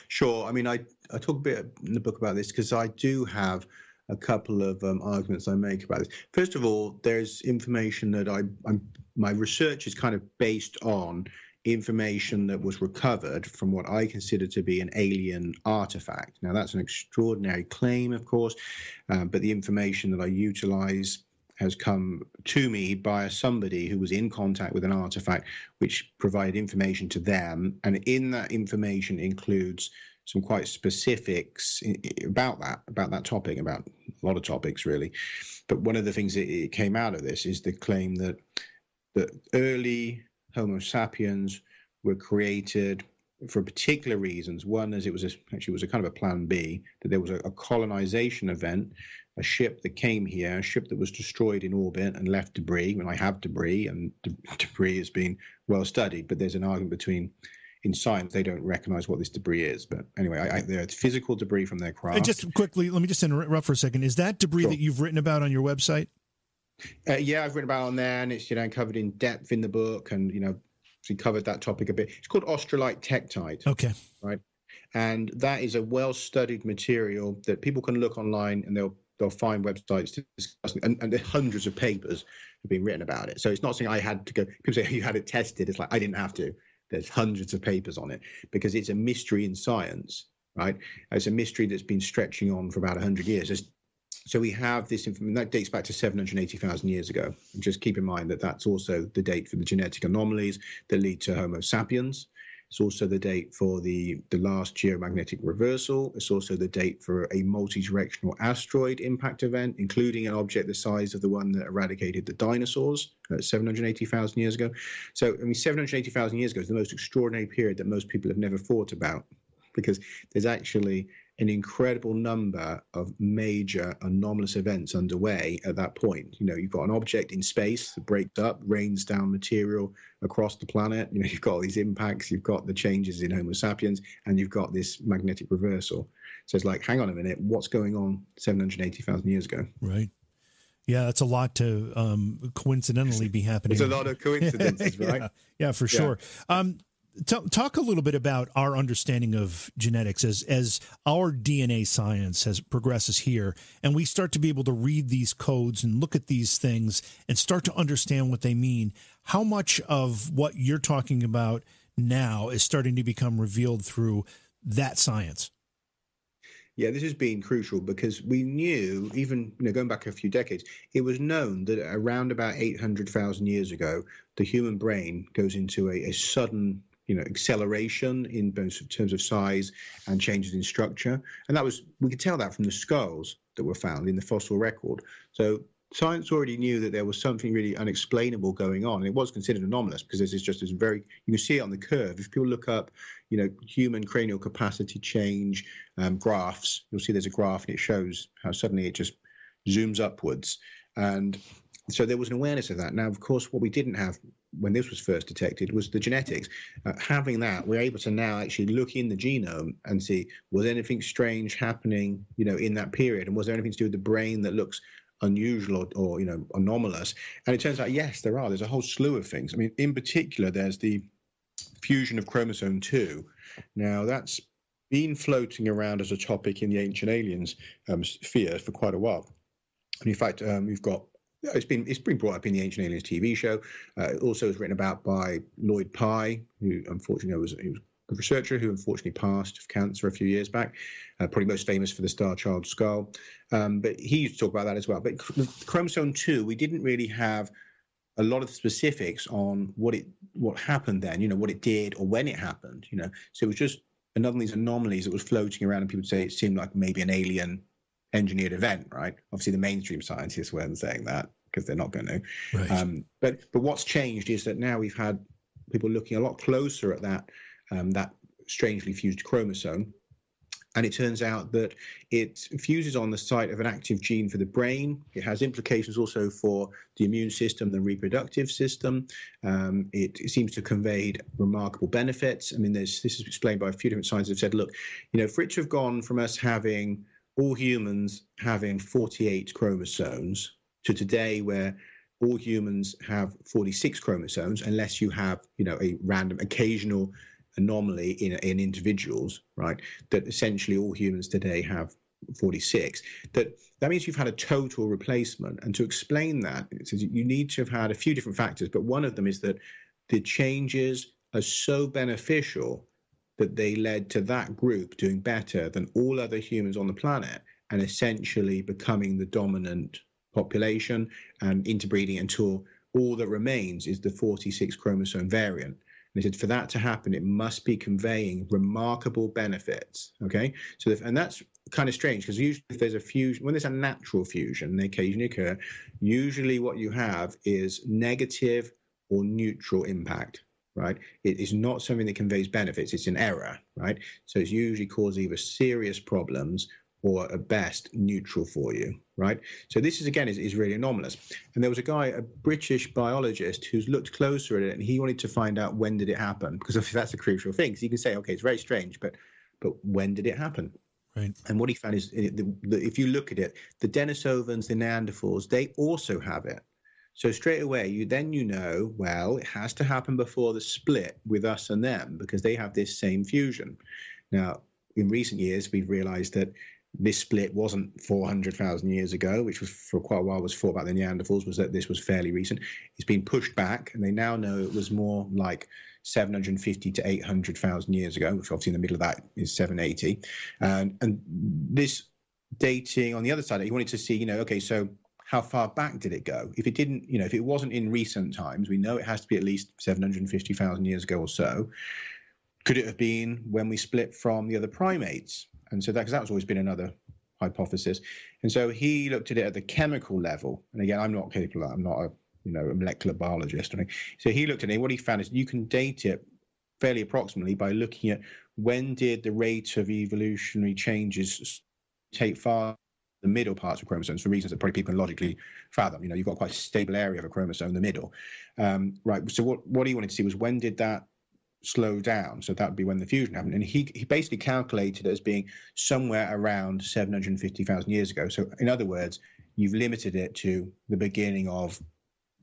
Sure. I mean, I I talk a bit in the book about this because I do have a couple of um, arguments I make about this. First of all, there's information that I, I'm, my research is kind of based on information that was recovered from what I consider to be an alien artifact. Now, that's an extraordinary claim, of course, uh, but the information that I utilize has come to me by somebody who was in contact with an artifact which provided information to them. And in that information includes some quite specifics about that about that topic about a lot of topics really but one of the things that came out of this is the claim that that early homo sapiens were created for particular reasons one as it was a, actually was a kind of a plan b that there was a, a colonization event a ship that came here a ship that was destroyed in orbit and left debris when i have debris and de- [laughs] debris has been well studied but there's an argument between in science they don't recognize what this debris is. But anyway, I, I, there's physical debris from their craft. And just quickly, let me just interrupt for a second. Is that debris sure. that you've written about on your website? Uh, yeah, I've written about on there, and it's you know covered in depth in the book, and you know we covered that topic a bit. It's called australite tektite. Okay. Right, and that is a well-studied material that people can look online, and they'll they'll find websites to discuss, and, and hundreds of papers have been written about it. So it's not something I had to go. People say you had it tested. It's like I didn't have to. There's hundreds of papers on it because it's a mystery in science, right? It's a mystery that's been stretching on for about 100 years. So we have this information that dates back to 780,000 years ago. And just keep in mind that that's also the date for the genetic anomalies that lead to Homo sapiens. It's also the date for the, the last geomagnetic reversal. It's also the date for a multi directional asteroid impact event, including an object the size of the one that eradicated the dinosaurs uh, 780,000 years ago. So, I mean, 780,000 years ago is the most extraordinary period that most people have never thought about because there's actually an incredible number of major anomalous events underway at that point. You know, you've got an object in space that breaks up, rains down material across the planet. You know, [laughs] you've got all these impacts, you've got the changes in Homo sapiens, and you've got this magnetic reversal. So it's like, hang on a minute, what's going on 780,000 years ago? Right. Yeah, that's a lot to um, coincidentally be happening. [laughs] It's a lot of [laughs] coincidences, yeah, right? Yeah, for sure. Yeah. Um, T- talk a little bit about our understanding of genetics as as our DNA science has progresses here, and we start to be able to read these codes and look at these things and start to understand what they mean. How much of what you're talking about now is starting to become revealed through that science? Yeah, this has been crucial because we knew, even you know, going back a few decades, it was known that around about 800,000 years ago, the human brain goes into a, a sudden you know acceleration in terms of size and changes in structure. And that was we could tell that from the skulls that were found in the fossil record. So science already knew that there was something really unexplainable going on. And it was considered anomalous because this is just this very you can see it on the curve. If people look up you know human cranial capacity change um, graphs you'll see there's a graph and it shows how suddenly it just zooms upwards. And so there was an awareness of that. Now, of course, what we didn't have when this was first detected was the genetics. Uh, having that, we're able to now actually look in the genome and see was anything strange happening, you know, in that period, and was there anything to do with the brain that looks unusual or, or you know anomalous? And it turns out, yes, there are. There's a whole slew of things. I mean, in particular, there's the fusion of chromosome two. Now, that's been floating around as a topic in the ancient aliens um, sphere for quite a while. And in fact, um, we've got it's been it's been brought up in the Ancient Aliens TV show. Uh, also was written about by Lloyd Pye, who unfortunately was was a researcher who unfortunately passed of cancer a few years back. Uh, probably most famous for the Star Child skull, um, but he used to talk about that as well. But chromosome two, we didn't really have a lot of specifics on what it what happened then. You know what it did or when it happened. You know, so it was just another of these anomalies that was floating around, and people say it seemed like maybe an alien engineered event, right? Obviously, the mainstream scientists weren't saying that because they're not going to. Right. Um, but but what's changed is that now we've had people looking a lot closer at that um, that strangely fused chromosome, and it turns out that it fuses on the site of an active gene for the brain. It has implications also for the immune system, the reproductive system. Um, it, it, seems to convey remarkable benefits. I mean, this is explained by a few different scientists who've said, look, you know, for it to have gone from us having all humans having 48 chromosomes to today where all humans have 46 chromosomes unless you have you know a random occasional anomaly in, in individuals right that essentially all humans today have 46 that that means you've had a total replacement. And to explain that you need to have had a few different factors but one of them is that the changes are so beneficial that they led to that group doing better than all other humans on the planet and essentially becoming the dominant population and interbreeding until all that remains is the 46 chromosome variant. And he said for that to happen, it must be conveying remarkable benefits. Okay, so if, and that's kind of strange because usually if there's a fusion, when there's a natural fusion, they occasionally occur. Usually, what you have is negative or neutral impact right? It is not something that conveys benefits, it's an error, right? So it's usually cause either serious problems or at best neutral for you, right? So this is again is, is really anomalous. And there was a guy, a British biologist, who's looked closer at it and he wanted to find out when did it happen because that's a crucial thing. Because you can say, okay, it's very strange, but but when did it happen? Right. And what he found is, eh, the, the, if you look at it, the Denisovans, the Neanderthals, they also have it. So straight away, you then you know, well, it has to happen before the split with us and them because they have this same fusion. Now, in recent years, we've realised that this split wasn't 400,000 years ago, which was for quite a while was thought about the Neanderthals, was that this was fairly recent. It's been pushed back, and they now know it was more like 750 to 800,000 years ago, which obviously in the middle of that is 780. And, and this dating on the other side, he wanted to see, you know, okay, so how far back did it go? If it didn't, you know, if it wasn't in recent times, we know it has to be at least 750,000 years ago or so. Could it have been when we split from the other primates? And so that, because that's always been another hypothesis. And so he looked at it at the chemical level. And again, I'm not capable, I'm not a, you know, a molecular biologist. So he looked at it. What he found is you can date it fairly approximately by looking at when did the rate of evolutionary changes take far the middle parts of chromosomes for reasons that probably people can logically fathom. You know, you've got quite a stable area of a chromosome in the middle, um, right? So what what he wanted to see was when did that slow down? So that would be when the fusion happened, and he he basically calculated it as being somewhere around 750,000 years ago. So in other words, you've limited it to the beginning of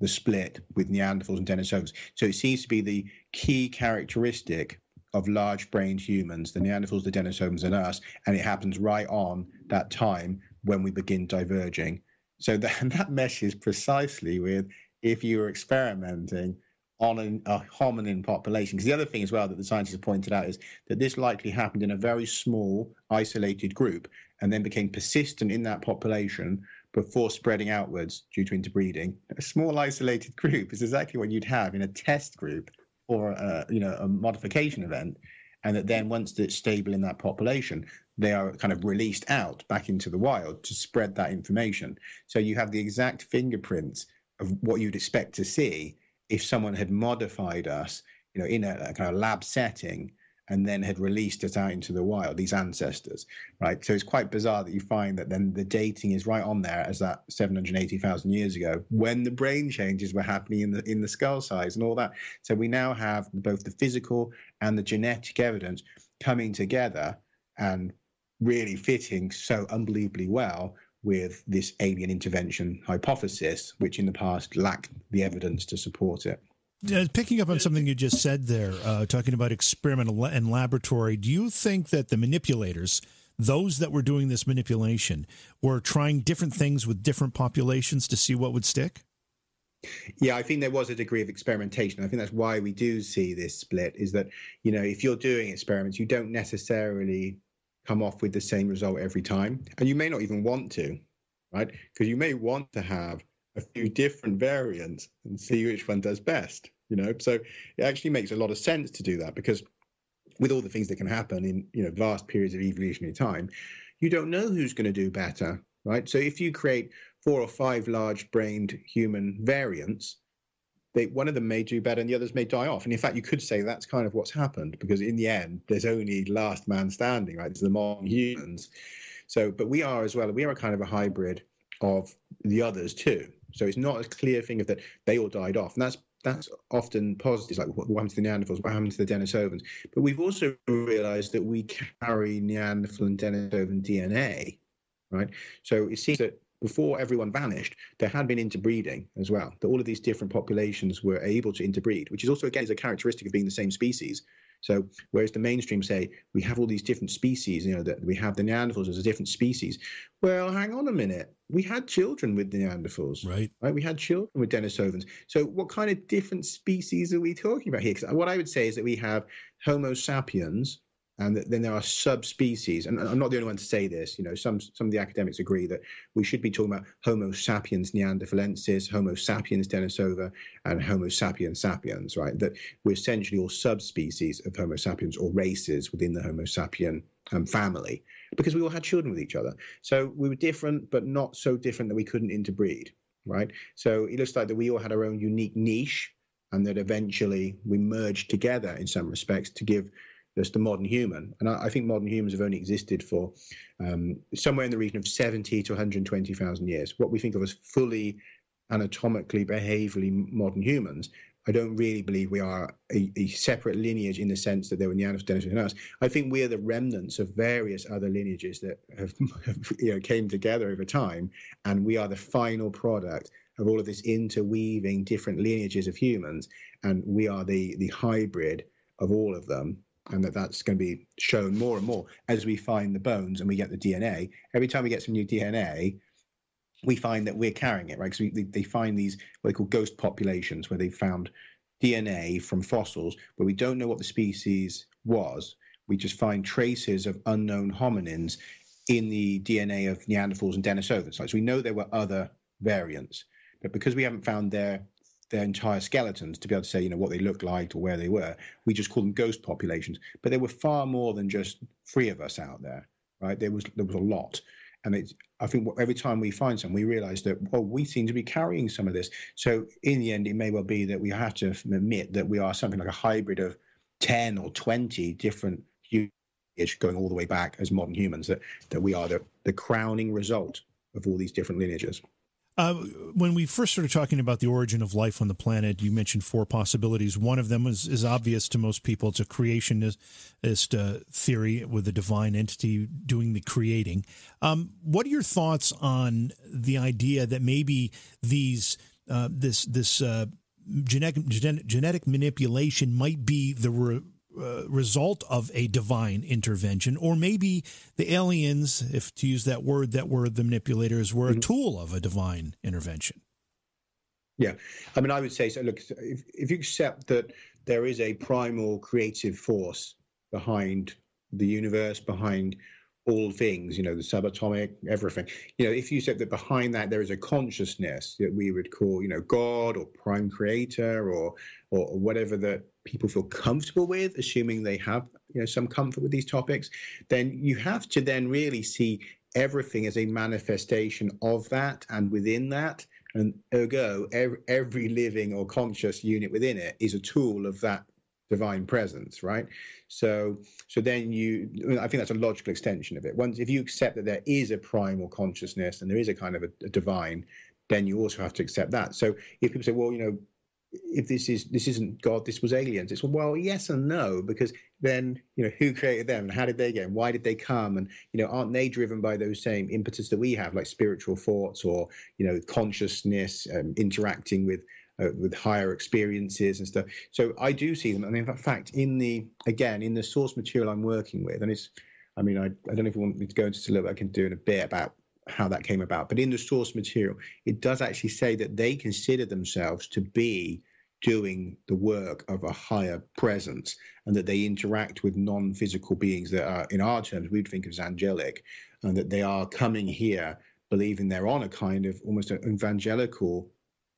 the split with Neanderthals and Denisovans. So it seems to be the key characteristic of large brained humans, the Neanderthals, the Denisovans, and us, and it happens right on that time when we begin diverging. So [laughs] that, that meshes precisely with if you were experimenting on an, a hominin population. Because the other thing as well that the scientists have pointed out is that this likely happened in a very small, isolated group and then became persistent in that population before spreading outwards due to interbreeding. A small, isolated group is exactly what you'd have in a test group or a, you know a modification event, and that then once it's stable in that population, they are kind of released out back into the wild to spread that information. So you have the exact fingerprints of what you'd expect to see if someone had modified us, you know, in a, a kind of lab setting and then had released us out into the wild, these ancestors, right? So it's quite bizarre that you find that then the dating is right on there as that 780,000 years ago when the brain changes were happening in the in the skull size and all that. So we now have both the physical and the genetic evidence coming together and really fitting so unbelievably well with this alien intervention hypothesis, which in the past lacked the evidence to support it. Uh, picking up on something you just said there, uh, talking about experimental and laboratory, do you think that the manipulators, those that were doing this manipulation, were trying different things with different populations to see what would stick? Yeah, I think there was a degree of experimentation. I think that's why we do see this split. Is that you know if you're doing experiments, you don't necessarily come off with the same result every time, and you may not even want to, right? Because you may want to have a few different variants and see which one does best you know? So it actually makes a lot of sense to do that because with all the things that can happen in you know vast periods of evolutionary time you don't know who's going to do better right? So if you create four or five large brained human variants they, one of them may do better and the others may die off. And in fact you could say that's kind of what's happened because in the end there's only last man standing right? It's the modern humans. So but we are as well we are kind of a hybrid of the others too. So it's not a clear thing of that they all died off. And that's that's often positive, like what, what happened to the Neanderthals, what happened to the Denisovans. But we've also realized that we carry Neanderthal and Denisovan DNA, right? So it seems that before everyone vanished, there had been interbreeding as well. That all of these different populations were able to interbreed, which is also again is a characteristic of being the same species. So whereas the mainstream say we have all these different species, you know, that we have the Neanderthals as a different species. Well, hang on a minute. We had children with Neanderthals, right? Right. We had children with Denisovans. So what kind of different species are we talking about here? Because what I would say is that we have Homo sapiens, and then there are subspecies. And I'm not the only one to say this. You know, some some of the academics agree that we should be talking about Homo sapiens neanderthalensis, Homo sapiens denisova, and Homo sapiens sapiens. Right? That we're essentially all subspecies of Homo sapiens or races within the Homo sapien um, family because we all had children with each other. So we were different, but not so different that we couldn't interbreed. Right? So it looks like that we all had our own unique niche, and that eventually we merged together in some respects to give as the modern human. And I, I, think modern humans have only existed for um, somewhere in the region of 70 to 120,000 years. What we think of as fully anatomically, behaviorally modern humans. I don't really believe we are a, a separate lineage in the sense that there were Neanderthals and us. I think we are the remnants of various other lineages that have, have you know, came together over time, and we are the final product of all of this interweaving different lineages of humans, and we are the the hybrid of all of them and that that's going to be shown more and more as we find the bones and we get the DNA. Every time we get some new DNA, we find that we're carrying it, right? Because they, find these what they call ghost populations where they found DNA from fossils, but we don't know what the species was. We just find traces of unknown hominins in the DNA of Neanderthals and Denisovans. So we know there were other variants, but because we haven't found their their entire skeletons to be able to say, you know, what they looked like or where they were. We just call them ghost populations. But there were far more than just three of us out there, right? There was there was a lot. And it's, I think every time we find some, we realize that, well, we seem to be carrying some of this. So in the end, it may well be that we have to admit that we are something like a hybrid of 10 or 20 different going all the way back as modern humans that, that we are the, the crowning result of all these different lineages. Uh, when we first started talking about the origin of life on the planet, you mentioned four possibilities. One of them is, is obvious to most people. It's a creationist uh, theory with a divine entity doing the creating. Um, what are your thoughts on the idea that maybe these uh, this this uh, genetic genetic manipulation might be the re- uh, result of a divine intervention, or maybe the aliens, if to use that word, that were the manipulators, were a mm-hmm. tool of a divine intervention. Yeah, I mean, I would say so. Look, if, if you accept that there is a primal creative force behind the universe, behind all things, you know, the subatomic, everything. You know, if you said that behind that there is a consciousness that we would call, you know, God or prime creator or or, whatever that people feel comfortable with, assuming they have, you know, some comfort with these topics, then you have to then really see everything as a manifestation of that and within that. And ergo, every, living or conscious unit within it is a tool of that divine presence, right? So, so then you, I think that's a logical extension of it. Once, if you accept that there is a primal consciousness and there is a kind of a, a divine, then you also have to accept that. So, if people say, well, you know, if this is this isn't God, this was aliens. It's well, yes and no, because then you know who created them, and how did they get, and why did they come, and you know aren't they driven by those same impetus that we have, like spiritual thoughts or you know consciousness, um, interacting with uh, with higher experiences and stuff. So I do see them. Mean, in fact, in the again in the source material I'm working with, and it's, I mean, I, I don't know if you want me to go into a little bit. I can do in a bit about how that came about. But in the source material, it does actually say that they consider themselves to be doing the work of a higher presence and that they interact with non-physical beings that are in our terms we'd think of as angelic and that they are coming here believing they're on a kind of almost an evangelical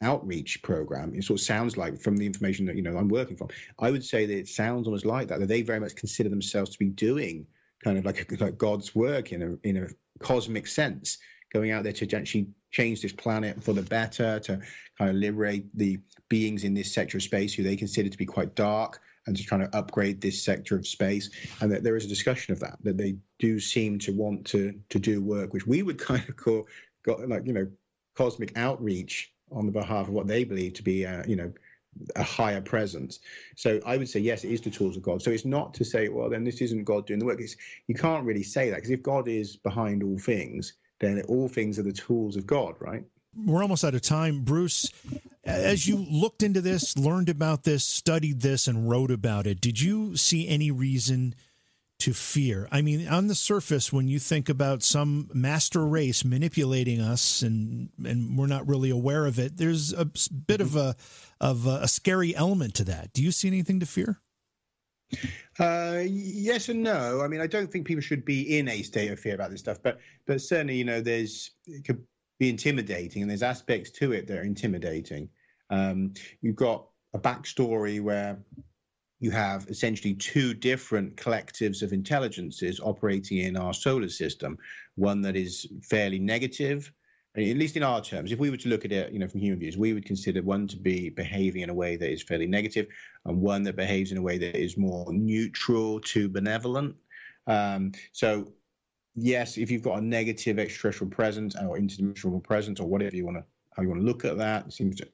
outreach program it sort of sounds like from the information that you know i'm working from i would say that it sounds almost like that that they very much consider themselves to be doing kind of like, like god's work in a in a cosmic sense going out there to actually change this planet for the better to kind of liberate the beings in this sector of space who they consider to be quite dark and to trying to upgrade this sector of space. And that there is a discussion of that that they do seem to want to to do work which we would [laughs] kind of call like you know cosmic outreach on the behalf of what they believe to be, a, you know, a higher presence. So I would say yes, it is the tools of God. So it's not to say, well, then this isn't God doing the work. It's, you can't really say that because if God is behind all things, then all things are the tools of God, right? We're almost out of time, Bruce. As you looked into this, learned about this, studied this, and wrote about it, did you see any reason? To fear. I mean, on the surface, when you think about some master race manipulating us and and we're not really aware of it, there's a bit of a of a, scary element to that. Do you see anything to fear? Uh, yes and no. I mean, I don't think people should be in a state of fear about this stuff, but but certainly, you know, there's it could be intimidating, and there's aspects to it that are intimidating. Um, you've got a backstory where you have essentially two different collectives of intelligences operating in our solar system. One that is fairly negative, at least in our terms. If we were to look at it, you know, from human views, we would consider one to be behaving in a way that is fairly negative, and one that behaves in a way that is more neutral to benevolent. Um, so, yes, if you've got a negative extraterrestrial presence or interdimensional presence or whatever you want to how you want to look at that. It seems to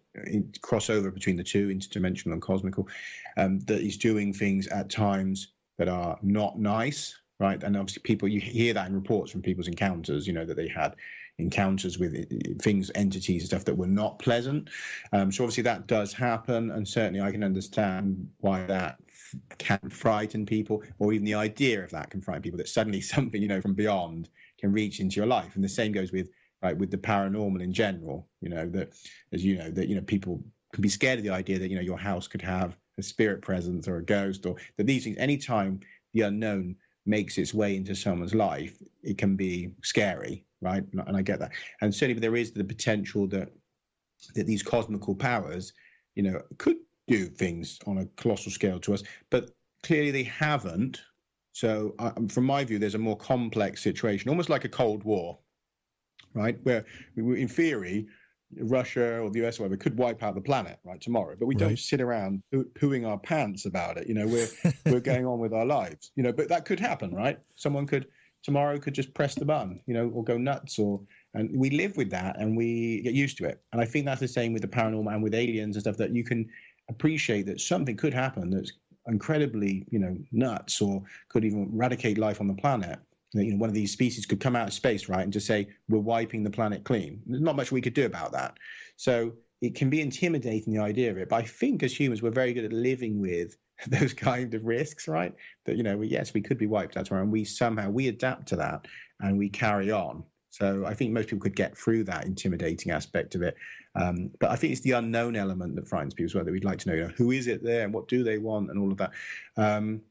cross over between the two, interdimensional and cosmical, um, that is doing things at times that are not nice, right? And obviously, people you hear that in reports from people's encounters, you know, that they had encounters with uh, things, entities, and stuff that were not pleasant. Um, so obviously, that does happen, and certainly I can understand why that can frighten people, or even the idea of that can frighten people. That suddenly [laughs] something, you know, from beyond can reach into your life, and the same goes with right with the paranormal in general you know that as you know that you know people can be scared of the idea that you know your house could have a spirit presence or a ghost or that these things anytime the unknown makes its way into someone's life it can be scary right? And i get that. And certainly there is the potential that that these cosmical powers you know could do things on a colossal scale to us but clearly they haven't. So uh, from my view there's a more complex situation almost like a cold war right? Where in theory, Russia or the US or whatever could wipe out the planet right tomorrow, but we right. don't sit around pooing our pants about it. You know, we're we're [laughs] going on with our lives. You know, but that could happen, right? Someone could tomorrow could just press the button, you know, or go nuts, or and we live with that and we get used to it. And I think that's the same with the paranormal and with aliens and stuff that you can appreciate that something could happen that's incredibly, you know, nuts or could even eradicate life on the planet you know, one of these species could come out of space, right, and just say, we're wiping the planet clean. There's not much we could do about that. So it can be intimidating, the idea of it. But I think as humans, we're very good at living with [laughs] those kind of risks, right? That, you know, yes, we could be wiped out tomorrow, and we somehow, we adapt to that and we carry on. So I think most people could get through that intimidating aspect of it. Um, but I think it's the unknown element that frightens people as well, that we'd like to know, you know, who is it there and what do they want and all of that. Um,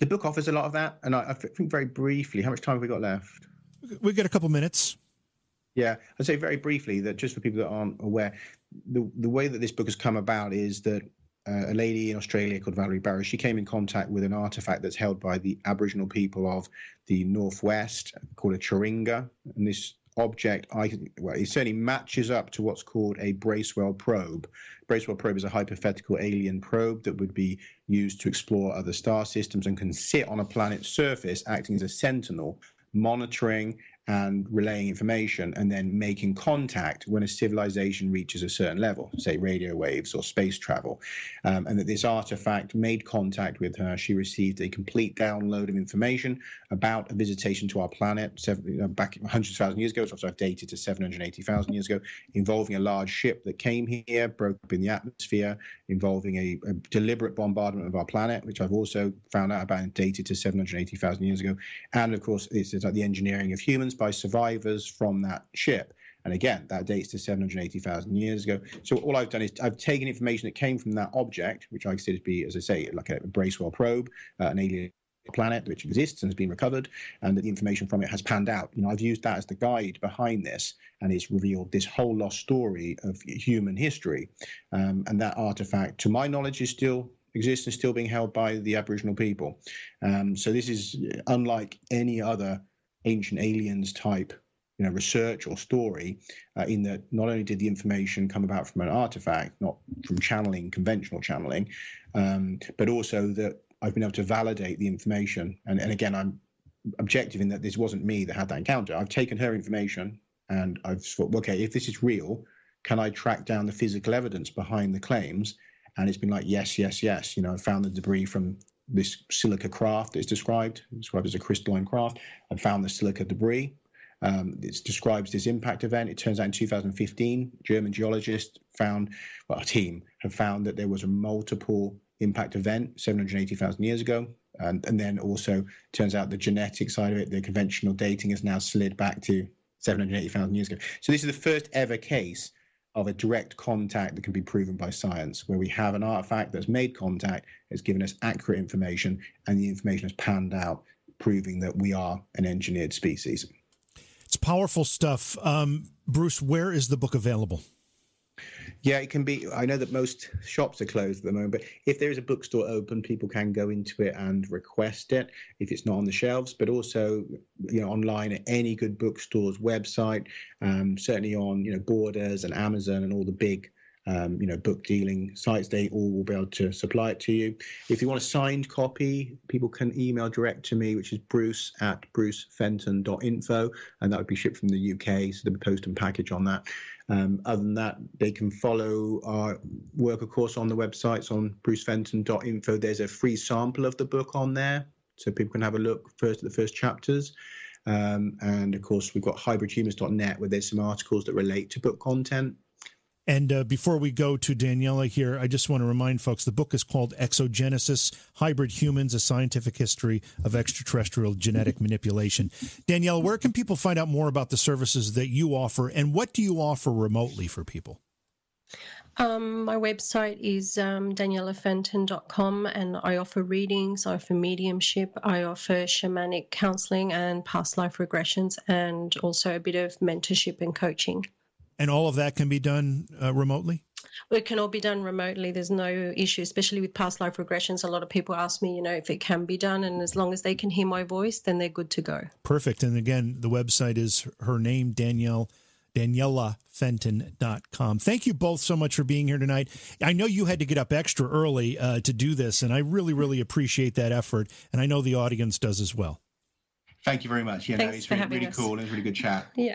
the book offers a lot of that, and I, I think very briefly, how much time have we got left? We've got a couple minutes. Yeah, I'd say very briefly that just for people that aren't aware, the the way that this book has come about is that uh, a lady in Australia called Valerie Barrow, she came in contact with an artifact that's held by the Aboriginal people of the Northwest called a Chiringa, and this object, I well, it certainly matches up to what's called a Bracewell probe. Bracewell probe is a hypothetical alien probe that would be used to explore other star systems and can sit on a planet's surface, acting as a sentinel, monitoring and relaying information and then making contact when a civilization reaches a certain level, say radio waves or space travel. Um, and that this artifact made contact with her. She received a complete download of information about a visitation to our planet seven, back hundreds of years ago, which also dated to 780,000 years ago, involving a large ship that came here, broke up in the atmosphere, involving a, a deliberate bombardment of our planet, which I've also found out about and dated to 780,000 years ago. And of course, it's, it's like the engineering of humans by survivors from that ship. And again, that dates to 780,000 years ago. So all I've done is I've taken information that came from that object, which I consider to be, as I say, like a Bracewell probe, uh, an alien planet which exists and has been recovered, and that the information from it has panned out. You know, I've used that as the guide behind this, and it's revealed this whole lost story of human history. Um, and that artifact, to my knowledge, is still exists and still being held by the Aboriginal people. Um, so this is unlike any other ancient aliens type you know research or story uh, in that not only did the information come about from an artifact not from channeling conventional channeling um, but also that i've been able to validate the information. And, and again i'm objective in that this wasn't me that had that encounter. I've taken her information and i've thought okay if this is real can i track down the physical evidence behind the claims? And it's been like yes yes yes you know i found the debris from this silica craft is described, described as a crystalline craft. and found the silica debris. Um, it describes this impact event. It turns out in 2015, German geologists found, well, a team have found that there was a multiple impact event 780,000 years ago. And, and then also turns out the genetic side of it, the conventional dating has now slid back to 780,000 years ago. So this is the first ever case of a direct contact that can be proven by science, where we have an artifact that's made contact, has given us accurate information, and the information has panned out, proving that we are an engineered species. It's powerful stuff. Um, Bruce, where is the book available? Yeah, it can be. I know that most shops are closed at the moment, but if there is a bookstore open, people can go into it and request it if it's not on the shelves. But also, you know, online at any good bookstore's website, um, certainly on you know Borders and Amazon and all the big um, you know, book dealing sites, they all will be able to supply it to you. If you want a signed copy, people can email direct to me, which is bruce at brucefenton.info, and that would be shipped from the UK, so there'll be post and package on that. Um, other than that, they can follow our work, of course, on the websites on brucefenton.info. There's a free sample of the book on there, so people can have a look first at the first chapters. Um, and of course, we've got hybridhumans.net where there's some articles that relate to book content. And uh, before we go to Daniela here, I just want to remind folks the book is called Exogenesis Hybrid Humans, a Scientific History of Extraterrestrial Genetic [laughs] Manipulation. Danielle, where can people find out more about the services that you offer and what do you offer remotely for people? Um, my website is um, danielafenton.com and I offer readings, I offer mediumship, I offer shamanic counseling and past life regressions, and also a bit of mentorship and coaching. And all of that can be done uh, remotely? It can all be done remotely. There's no issue, especially with past life regressions. A lot of people ask me, you know, if it can be done. And as long as they can hear my voice, then they're good to go. Perfect. And again, the website is her name, Danielle DanielaFenton.com. Thank you both so much for being here tonight. I know you had to get up extra early uh, to do this, and I really, really appreciate that effort. And I know the audience does as well. Thank you very much. Yeah, Thanks no, it's for really, having really us. cool. It was a really good chat. Yeah.